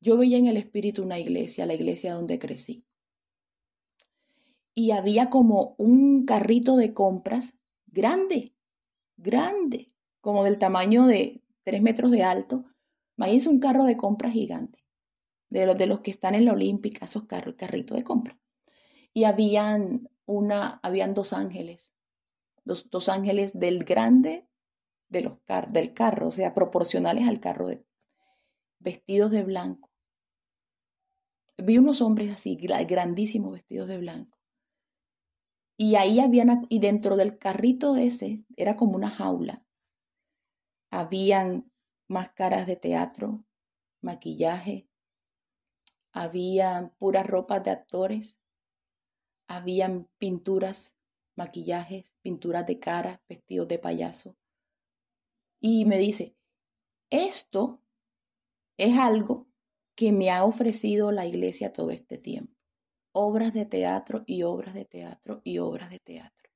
Yo veía en el espíritu una iglesia, la iglesia donde crecí. Y había como un carrito de compras grande, grande, como del tamaño de tres metros de alto. Imagínense un carro de compras gigante, de los, que están en la Olímpica, esos carros, carritos de compra. Y habían, una, habían dos ángeles, dos, ángeles del grande de los del carro, o sea, proporcionales al carro, de, vestidos de blanco vi unos hombres así, grandísimos, vestidos de blanco. Y ahí habían, y dentro del carrito ese, era como una jaula, habían máscaras de teatro, maquillaje, habían puras ropas de actores, habían pinturas maquillajes, pinturas de cara, vestidos de payaso. Y me dice, esto es algo que me ha ofrecido la iglesia todo este tiempo. Obras de teatro y obras de teatro y obras de teatro.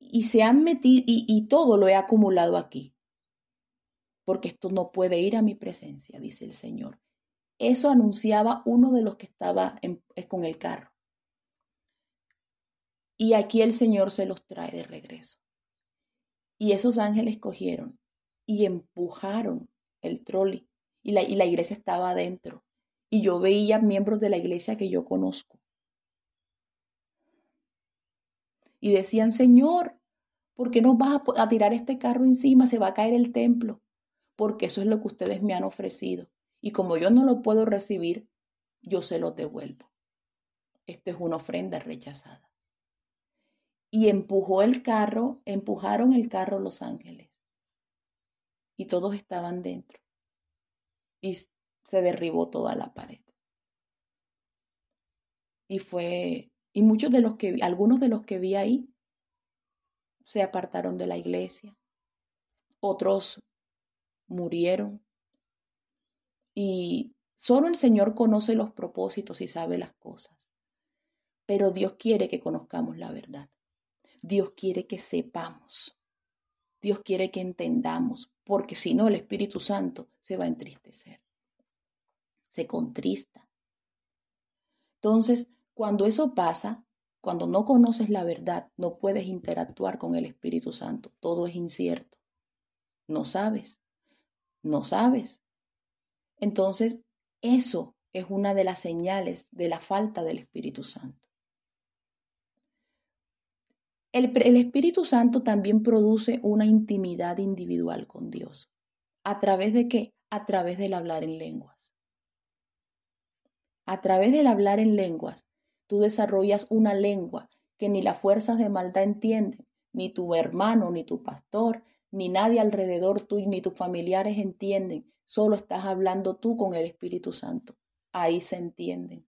Y se han metido, y, todo lo he acumulado aquí. Porque esto no puede ir a mi presencia, dice el Señor. Eso anunciaba uno de los que estaba con el carro. Y aquí el Señor se los trae de regreso. Y esos ángeles cogieron y empujaron el trolley y la, y la iglesia estaba adentro. Y yo veía miembros de la iglesia que yo conozco. Y decían, Señor, ¿por qué nos vas a, tirar este carro encima? Se va a caer el templo. Porque eso es lo que ustedes me han ofrecido. Y como yo no lo puedo recibir, yo se lo devuelvo. Esta es una ofrenda rechazada y empujó el carro, empujaron el carro los ángeles. Y todos estaban dentro. Y se derribó toda la pared. Y fue, y muchos de los que, algunos de los que vi ahí, se apartaron de la iglesia. Otros murieron. Y solo el Señor conoce los propósitos y sabe las cosas. Pero Dios quiere que conozcamos la verdad. Dios quiere que sepamos. Dios quiere que entendamos, porque si no el Espíritu Santo se va a entristecer, se contrista. Entonces, cuando eso pasa, cuando no conoces la verdad, no puedes interactuar con el Espíritu Santo. Todo es incierto. No sabes, no sabes. Entonces, eso es una de las señales de la falta del Espíritu Santo. El, Espíritu Santo también produce una intimidad individual con Dios. ¿A través de qué? A través del hablar en lenguas. A través del hablar en lenguas, tú desarrollas una lengua que ni las fuerzas de maldad entienden, ni tu hermano, ni tu pastor, ni nadie alrededor tuyo, ni tus familiares entienden. Solo estás hablando tú con el Espíritu Santo. Ahí se entienden.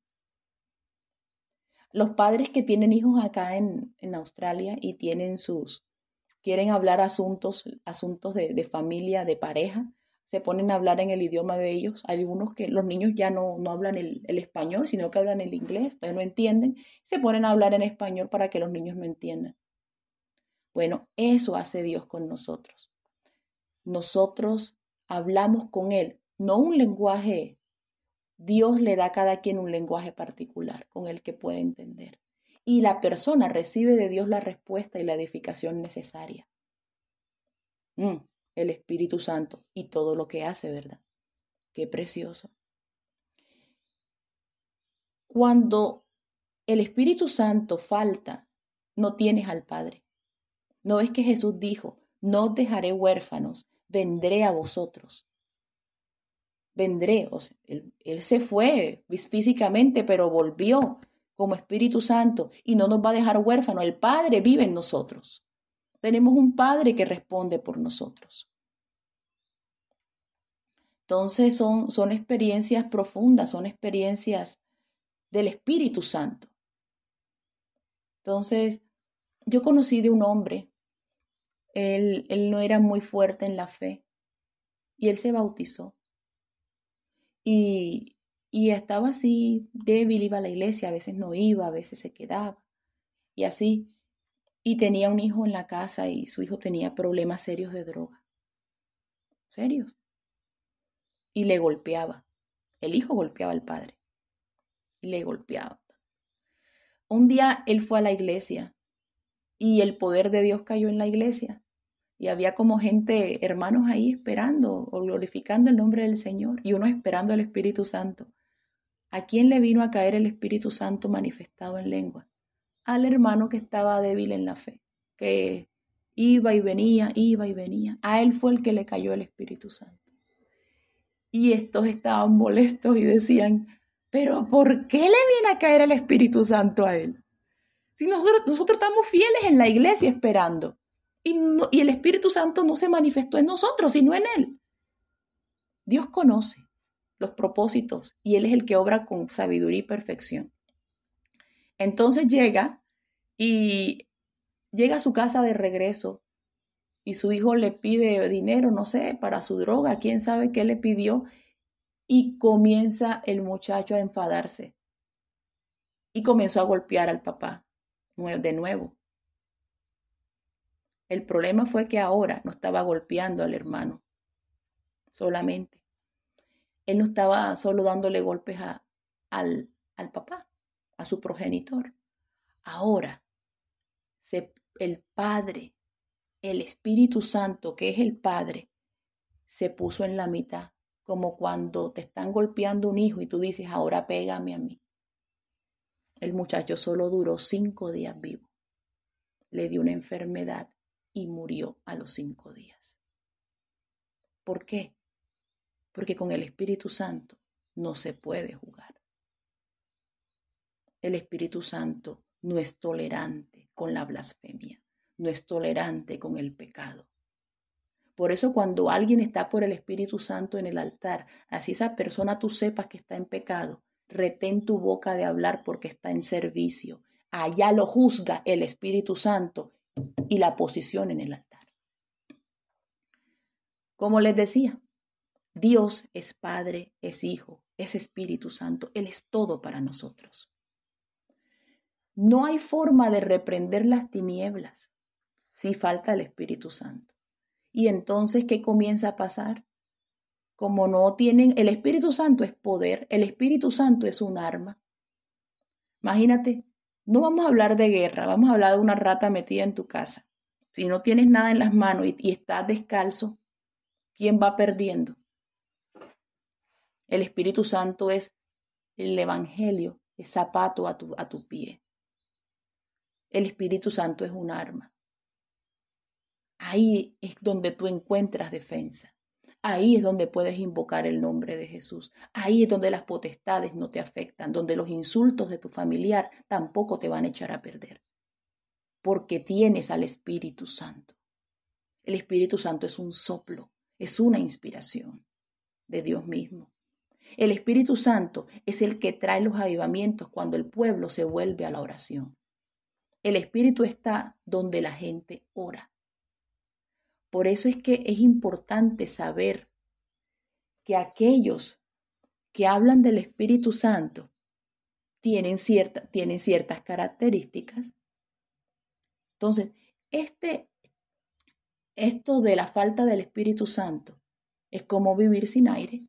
Los padres que tienen hijos acá en, Australia y tienen sus, quieren hablar asuntos, asuntos de, familia, de pareja, se ponen a hablar en el idioma de ellos. Hay algunos que los niños ya no, no hablan el, el, español, sino que hablan el inglés, entonces no entienden, se ponen a hablar en español para que los niños no entiendan. Bueno, eso hace Dios con nosotros. Nosotros hablamos con Él, no un lenguaje Dios le da a cada quien un lenguaje particular con el que puede entender. Y la persona recibe de Dios la respuesta y la edificación necesaria. Mm, el Espíritu Santo y todo lo que hace, ¿verdad? Qué precioso. Cuando el Espíritu Santo falta, no tienes al Padre. No es que Jesús dijo, no os dejaré huérfanos, vendré a vosotros vendré. O sea, él, él se fue físicamente, pero volvió como Espíritu Santo y no nos va a dejar huérfanos. El Padre vive en nosotros. Tenemos un Padre que responde por nosotros. Entonces son, son experiencias profundas, son experiencias del Espíritu Santo. Entonces, yo conocí de un hombre, él, él no era muy fuerte en la fe y él se bautizó. Y, y estaba así débil, iba a la iglesia, a veces no iba, a veces se quedaba. Y así. Y tenía un hijo en la casa y su hijo tenía problemas serios de droga. Serios. Y le golpeaba. El hijo golpeaba al padre. Y le golpeaba. Un día él fue a la iglesia y el poder de Dios cayó en la iglesia y había como gente, hermanos ahí esperando o glorificando el nombre del Señor y uno esperando el Espíritu Santo. ¿A quién le vino a caer el Espíritu Santo manifestado en lengua? Al hermano que estaba débil en la fe, que iba y venía, iba y venía. A él fue el que le cayó el Espíritu Santo. Y estos estaban molestos y decían, pero ¿por qué le viene a caer el Espíritu Santo a él? Si nosotros, nosotros estamos fieles en la iglesia esperando. Y, el Espíritu Santo no se manifestó en nosotros, sino en Él. Dios conoce los propósitos y Él es el que obra con sabiduría y perfección. Entonces llega Y llega a su casa de regreso y su hijo le pide dinero, no sé, para su droga, quién sabe qué le pidió, y comienza el muchacho a enfadarse y comenzó a golpear al papá de nuevo. El problema fue que ahora no estaba golpeando al hermano solamente. Él no estaba solo dándole golpes al, al papá, a su progenitor. Ahora, se, el Padre, el Espíritu Santo, que es el Padre, se puso en la mitad, como cuando te están golpeando un hijo y tú dices, ahora pégame a mí. El muchacho solo duró cinco días vivo. Le dio una enfermedad y murió a los cinco días. ¿Por qué? Porque con el Espíritu Santo no se puede jugar. El Espíritu Santo no es tolerante con la blasfemia, no es tolerante con el pecado. Por eso cuando alguien está por el Espíritu Santo en el altar, así esa persona tú sepas que está en pecado, retén tu boca de hablar porque está en servicio. Allá lo juzga el Espíritu Santo y la posición en el altar. Como les decía, Dios es Padre, es Hijo, es Espíritu Santo, Él es todo para nosotros. No hay forma de reprender las tinieblas si falta el Espíritu Santo. Y entonces, ¿qué comienza a pasar? como no tienen, el Espíritu Santo es poder, el Espíritu Santo es un arma. Imagínate, no vamos a hablar de guerra, vamos a hablar de una rata metida en tu casa. Si no tienes nada en las manos y, estás descalzo, ¿quién va perdiendo? El Espíritu Santo es el Evangelio, es zapato a tu, a tu pie. El Espíritu Santo es un arma. Ahí es donde tú encuentras defensa. Ahí es donde puedes invocar el nombre de Jesús. Ahí es donde las potestades no te afectan, donde los insultos de tu familiar tampoco te van a echar a perder. Porque tienes al Espíritu Santo. El Espíritu Santo es un soplo, es una inspiración de Dios mismo. El Espíritu Santo es el que trae los avivamientos cuando el pueblo se vuelve a la oración. El Espíritu está donde la gente ora. Por eso es que es importante saber que aquellos que hablan del Espíritu Santo tienen, tienen ciertas características. Entonces, este, esto de la falta del Espíritu Santo es como vivir sin aire.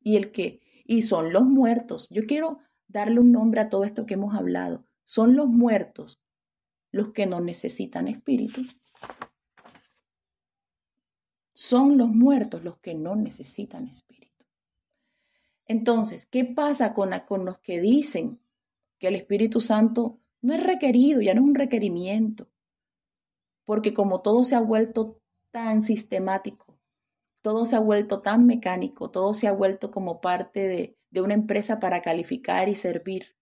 Y el que, y son los muertos. Yo quiero darle un nombre a todo esto que hemos hablado. Son los muertos los que no necesitan espíritu. Son los muertos los que no necesitan espíritu. Entonces, ¿qué pasa con, con los que dicen que el Espíritu Santo no es requerido, ya no es un requerimiento? Porque como todo se ha vuelto tan sistemático, todo se ha vuelto tan mecánico, todo se ha vuelto como parte de, de una empresa para calificar y servir,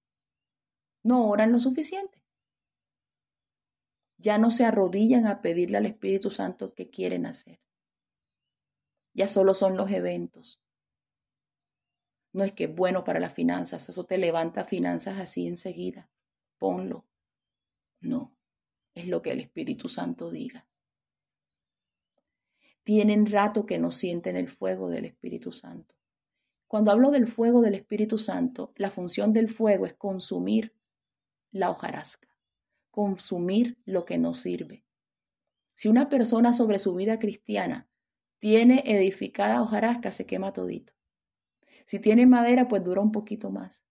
no oran lo suficiente. Ya no se arrodillan a pedirle al Espíritu Santo qué quieren hacer. Ya solo son los eventos. No es que es bueno para las finanzas, eso te levanta finanzas así enseguida. Ponlo. No, es lo que el Espíritu Santo diga. Tienen rato que no sienten el fuego del Espíritu Santo. Cuando hablo del fuego del Espíritu Santo, la función del fuego es consumir la hojarasca, consumir lo que no sirve. Si una persona sobre su vida cristiana tiene edificada hojarasca, se quema todito. Si tiene madera, pues dura un poquito más.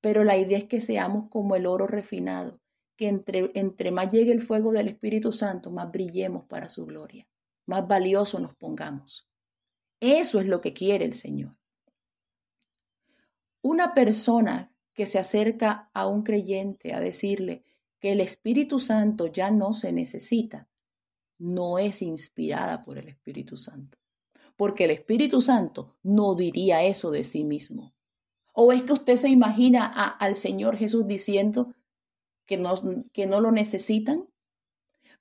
Pero la idea es que seamos como el oro refinado, que entre, entre más llegue el fuego del Espíritu Santo, más brillemos para su gloria, más valioso nos pongamos. Eso es lo que quiere el Señor. Una persona que se acerca a un creyente a decirle que el Espíritu Santo ya no se necesita, no es inspirada por el Espíritu Santo. Porque el Espíritu Santo no diría eso de sí mismo. ¿O es que usted se imagina al Señor Jesús diciendo que no, que no lo necesitan?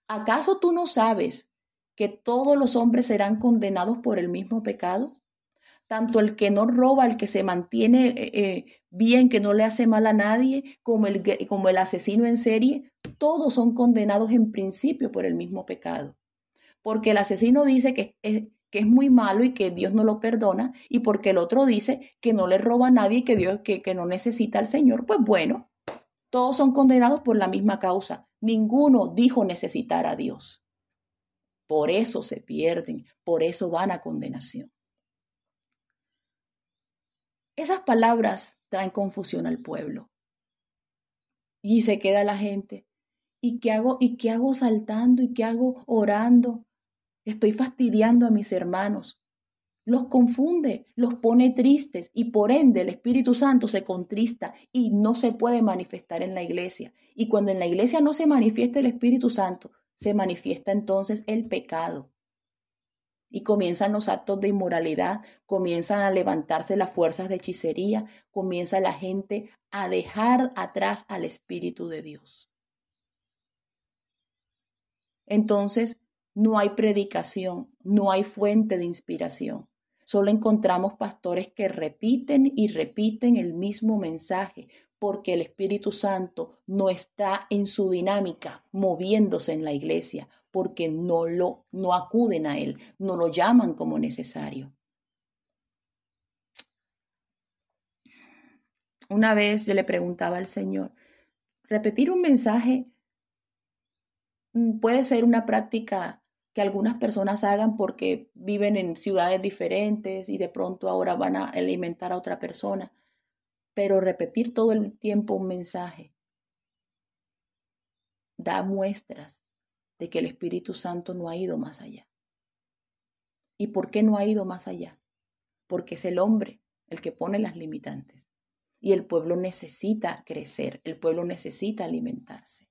¿Acaso tú no sabes que todos los hombres serán condenados por el mismo pecado? Tanto el que no roba, el que se mantiene eh, eh, bien, que no le hace mal a nadie, como el, como el asesino en serie, todos son condenados en principio por el mismo pecado. Porque el asesino dice que es, que es muy malo y que Dios no lo perdona, y porque el otro dice que no le roba a nadie y que Dios que, que no necesita al Señor, pues bueno, todos son condenados por la misma causa. Ninguno dijo necesitar a Dios. Por eso se pierden, por eso van a condenación. Esas palabras traen confusión al pueblo. Y se queda la gente. ¿Y qué hago? ¿Y qué hago saltando? ¿Y qué hago orando? Estoy fastidiando a mis hermanos. Los confunde, los pone tristes y por ende el Espíritu Santo se contrista y no se puede manifestar en la iglesia. Y cuando en la iglesia no se manifiesta el Espíritu Santo, se manifiesta entonces el pecado. Y comienzan los actos de inmoralidad, comienzan a levantarse las fuerzas de hechicería, comienza la gente a dejar atrás al Espíritu de Dios. Entonces, no hay predicación, no hay fuente de inspiración. Solo encontramos pastores que repiten y repiten el mismo mensaje porque el Espíritu Santo no está en su dinámica moviéndose en la iglesia, porque no lo no acuden a él, no lo llaman como necesario. Una vez yo le preguntaba al Señor, repetir un mensaje puede ser una práctica que algunas personas hagan porque viven en ciudades diferentes y de pronto ahora van a alimentar a otra persona. Pero repetir todo el tiempo un mensaje da muestras de que el Espíritu Santo no ha ido más allá. ¿Y por qué no ha ido más allá? Porque es el hombre el que pone las limitantes. Y el pueblo necesita crecer, el pueblo necesita alimentarse.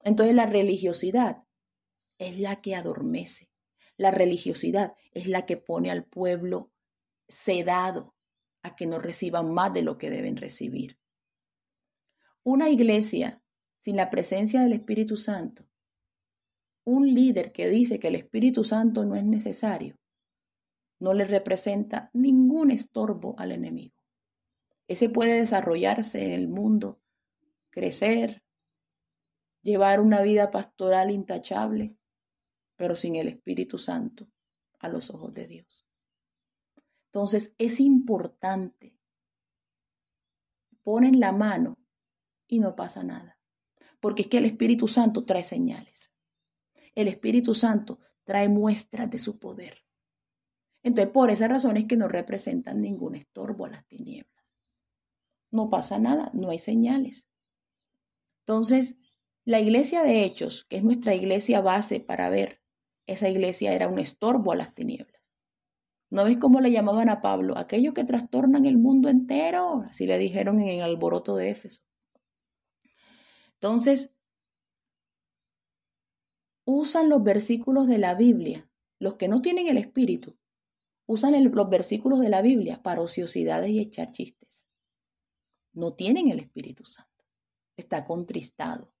Entonces la religiosidad es la que adormece. La religiosidad es la que pone al pueblo sedado a que no reciban más de lo que deben recibir. Una iglesia sin la presencia del Espíritu Santo, un líder que dice que el Espíritu Santo no es necesario, no le representa ningún estorbo al enemigo. Ese puede desarrollarse en el mundo, crecer, llevar una vida pastoral intachable, pero sin el Espíritu Santo a los ojos de Dios. Entonces es importante. Ponen la mano y no pasa nada. Porque es que el Espíritu Santo trae señales. El Espíritu Santo trae muestras de su poder. Entonces, por esa razón es que no representan ningún estorbo a las tinieblas. No pasa nada, no hay señales. Entonces, la iglesia de Hechos, que es nuestra iglesia base para ver esa iglesia era un estorbo a las tinieblas. ¿No ves cómo le llamaban a Pablo? Aquellos que trastornan el mundo entero, así le dijeron en el alboroto de Éfeso. Entonces, usan los versículos de la Biblia, los que no tienen el Espíritu, usan los versículos de la Biblia para ociosidades y echar chistes. No tienen el Espíritu Santo. Está contristado.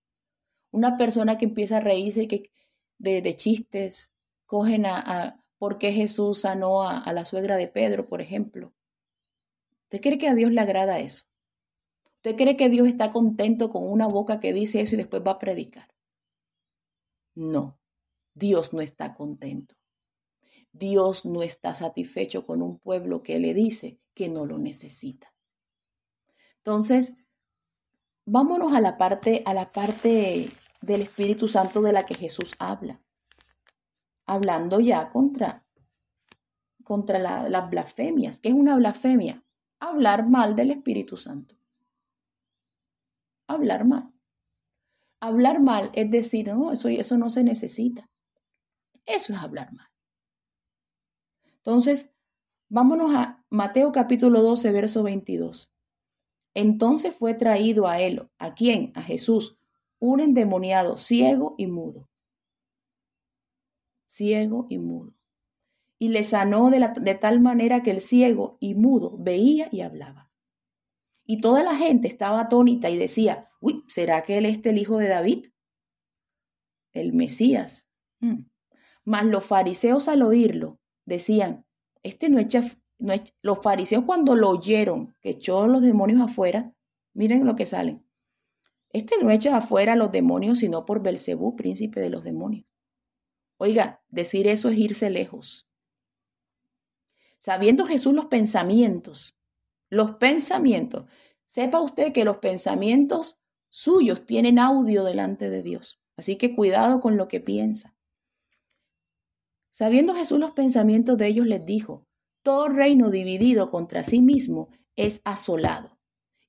Una persona que empieza a reírse que de, chistes, cogen a, por qué Jesús sanó a, a la suegra de Pedro, por ejemplo. ¿Usted cree que a Dios le agrada eso? ¿Usted cree que Dios está contento con una boca que dice eso y después va a predicar? No, Dios no está contento. Dios no está satisfecho con un pueblo que le dice que no lo necesita. Entonces, vámonos a la parte, a la parte del Espíritu Santo de la que Jesús habla, hablando ya contra, contra las blasfemias. ¿Qué es una blasfemia? Hablar mal del Espíritu Santo. Hablar mal. Hablar mal es decir, no, eso, eso no se necesita. Eso es hablar mal. Entonces, vámonos a Mateo capítulo 12, verso 22. Entonces fue traído a él, ¿a quién? A Jesús, un endemoniado ciego y mudo. Ciego y mudo. Y le sanó de, tal manera que el ciego y mudo veía y hablaba. Y toda la gente estaba atónita y decía, uy, ¿será que él es el hijo de David? El Mesías. Mm. Mas los fariseos al oírlo decían, este no echa, los fariseos cuando lo oyeron, que echó los demonios afuera, miren lo que salen. Este no echa afuera a los demonios, sino por Belcebú, príncipe de los demonios. Oiga, decir eso es irse lejos. Sabiendo Jesús los pensamientos, los pensamientos, sepa usted que los pensamientos suyos tienen audio delante de Dios. Así que cuidado con lo que piensa. Sabiendo Jesús los pensamientos de ellos, les dijo, todo reino dividido contra sí mismo es asolado,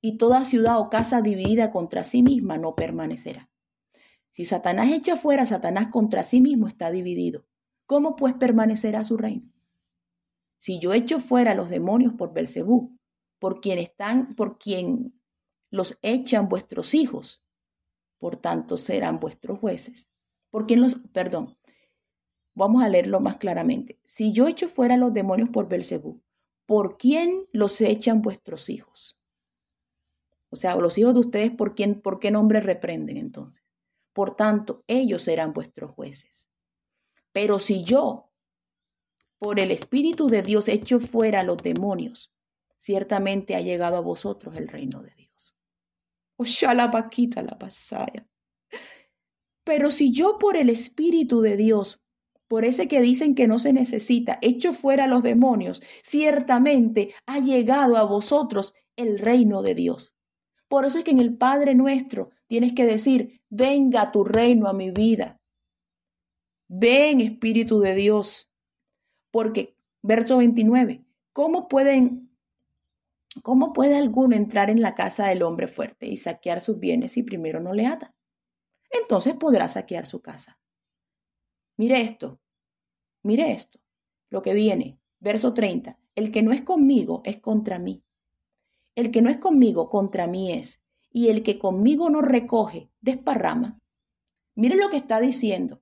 y toda ciudad o casa dividida contra sí misma no permanecerá. Si Satanás echa fuera Satanás contra sí mismo, está dividido. ¿Cómo pues permanecerá su reino? Si yo echo fuera a los demonios por Belcebú, por quien están, por quien los echan vuestros hijos, por tanto serán vuestros jueces. ¿Por quién los, perdón, vamos a leerlo más claramente. Si yo echo fuera a los demonios por Belcebú, ¿por quién los echan vuestros hijos? O sea, los hijos de ustedes, ¿por, quién, ¿por qué nombre reprenden entonces? Por tanto, ellos serán vuestros jueces. Pero si yo, por el Espíritu de Dios, echo fuera a los demonios, ciertamente ha llegado a vosotros el reino de Dios. Ojalá vaquita la pasaya. Pero si yo por el Espíritu de Dios, por ese que dicen que no se necesita, echo fuera a los demonios, ciertamente ha llegado a vosotros el reino de Dios. Por eso es que en el Padre nuestro tienes que decir, venga tu reino a mi vida. Ven Espíritu de Dios. Porque, verso 29, ¿cómo pueden ¿Cómo puede alguno entrar en la casa del hombre fuerte y saquear sus bienes si primero no le ata? Entonces podrá saquear su casa. Mire esto, mire esto, lo que viene, verso 30. El que no es conmigo es contra mí. El que no es conmigo contra mí es. Y el que conmigo no recoge, desparrama. Mire lo que está diciendo.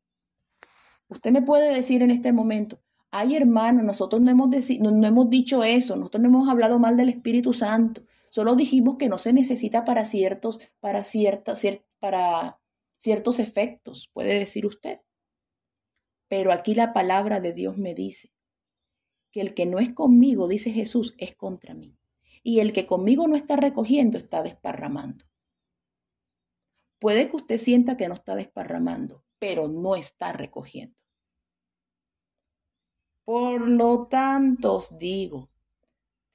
Usted me puede decir en este momento, ay hermano, nosotros no hemos, no, hemos dicho eso, nosotros no hemos hablado mal del Espíritu Santo, solo dijimos que no se necesita para ciertos, para ciertas, para ciertos efectos, puede decir usted. Pero aquí la palabra de Dios me dice que el que no es conmigo, dice Jesús, es contra mí. Y el que conmigo no está recogiendo, está desparramando. Puede que usted sienta que no está desparramando, pero no está recogiendo. Por lo tanto os digo,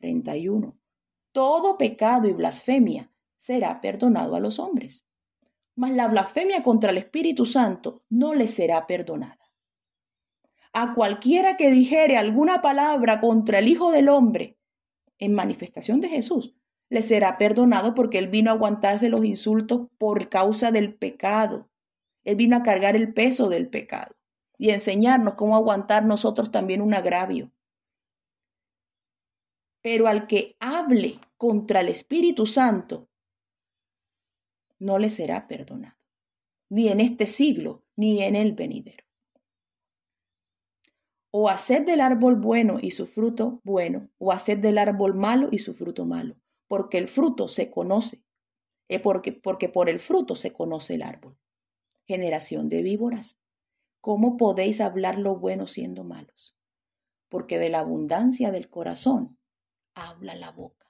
31, todo pecado y blasfemia será perdonado a los hombres, mas la blasfemia contra el Espíritu Santo no le será perdonada. A cualquiera que dijere alguna palabra contra el Hijo del Hombre en manifestación de Jesús, le será perdonado porque él vino a aguantarse los insultos por causa del pecado. Él vino a cargar el peso del pecado y enseñarnos cómo aguantar nosotros también un agravio. Pero al que hable contra el Espíritu Santo, no le será perdonado, ni en este siglo, ni en el venidero. O haced del árbol bueno y su fruto bueno, o haced del árbol malo y su fruto malo, porque el fruto se conoce, eh, porque, porque por el fruto se conoce el árbol. Generación de víboras. ¿Cómo podéis hablar lo bueno siendo malos? Porque de la abundancia del corazón habla la boca.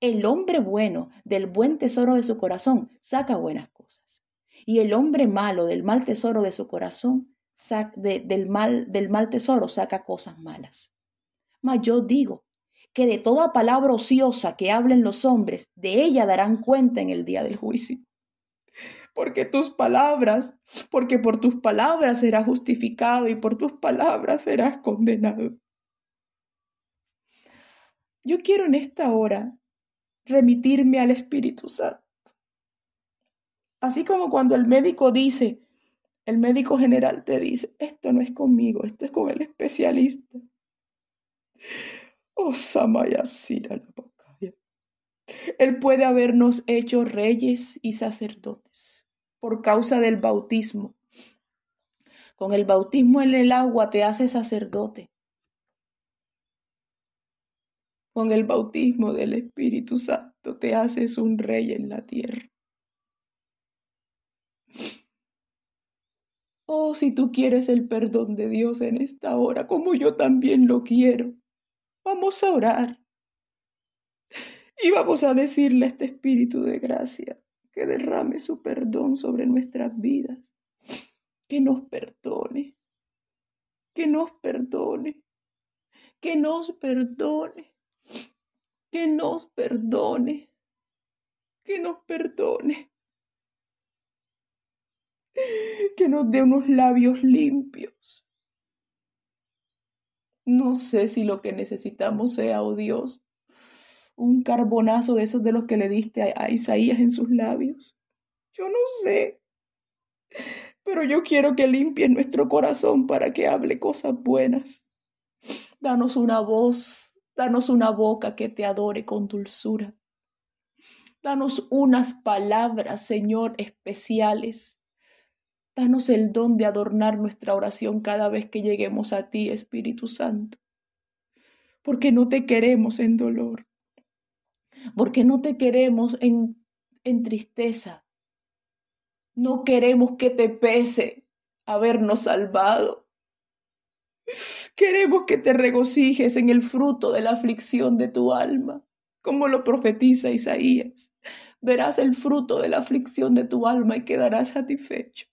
El hombre bueno del buen tesoro de su corazón saca buenas cosas. Y el hombre malo del mal tesoro de su corazón, del, mal, del mal tesoro saca cosas malas. Mas yo digo que de toda palabra ociosa que hablen los hombres, de ella darán cuenta en el día del juicio porque tus palabras, porque por tus palabras serás justificado y por tus palabras serás condenado. Yo quiero en esta hora remitirme al Espíritu Santo. Así como cuando el médico dice, el médico general te dice, esto no es conmigo, esto es con el especialista. Oh, Samaya la Él puede habernos hecho reyes y sacerdotes por causa del bautismo. Con el bautismo en el agua te hace sacerdote. Con el bautismo del Espíritu Santo te haces un rey en la tierra. Oh, si tú quieres el perdón de Dios en esta hora, como yo también lo quiero, vamos a orar. Y vamos a decirle a este Espíritu de gracia, que derrame su perdón sobre nuestras vidas, que nos perdone, que nos perdone, que nos perdone, que nos perdone, que nos perdone, que nos dé unos labios limpios. No sé si lo que necesitamos sea, oh Dios, un carbonazo de esos de los que le diste a, Isaías en sus labios. Yo no sé. Pero yo quiero que limpies nuestro corazón para que hable cosas buenas. Danos una voz, danos una boca que te adore con dulzura. Danos unas palabras, Señor, especiales. Danos el don de adornar nuestra oración cada vez que lleguemos a ti, Espíritu Santo. Porque no te queremos en dolor porque no te queremos en, en tristeza. No queremos que te pese habernos salvado. Queremos que te regocijes en el fruto de la aflicción de tu alma, como lo profetiza Isaías. Verás el fruto de la aflicción de tu alma y quedarás satisfecho.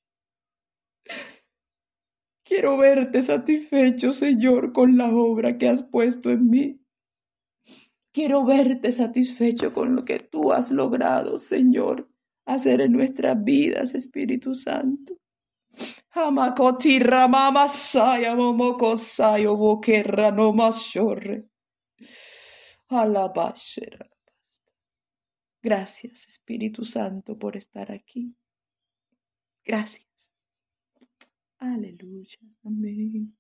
Quiero verte satisfecho, Señor, con la obra que has puesto en mí. Quiero verte satisfecho con lo que tú has logrado, Señor, hacer en nuestras vidas, Espíritu Santo. Hamakoti ramama saya momoko sayo bokerra no. Gracias, Espíritu Santo, por estar aquí. Gracias. Aleluya. Amén.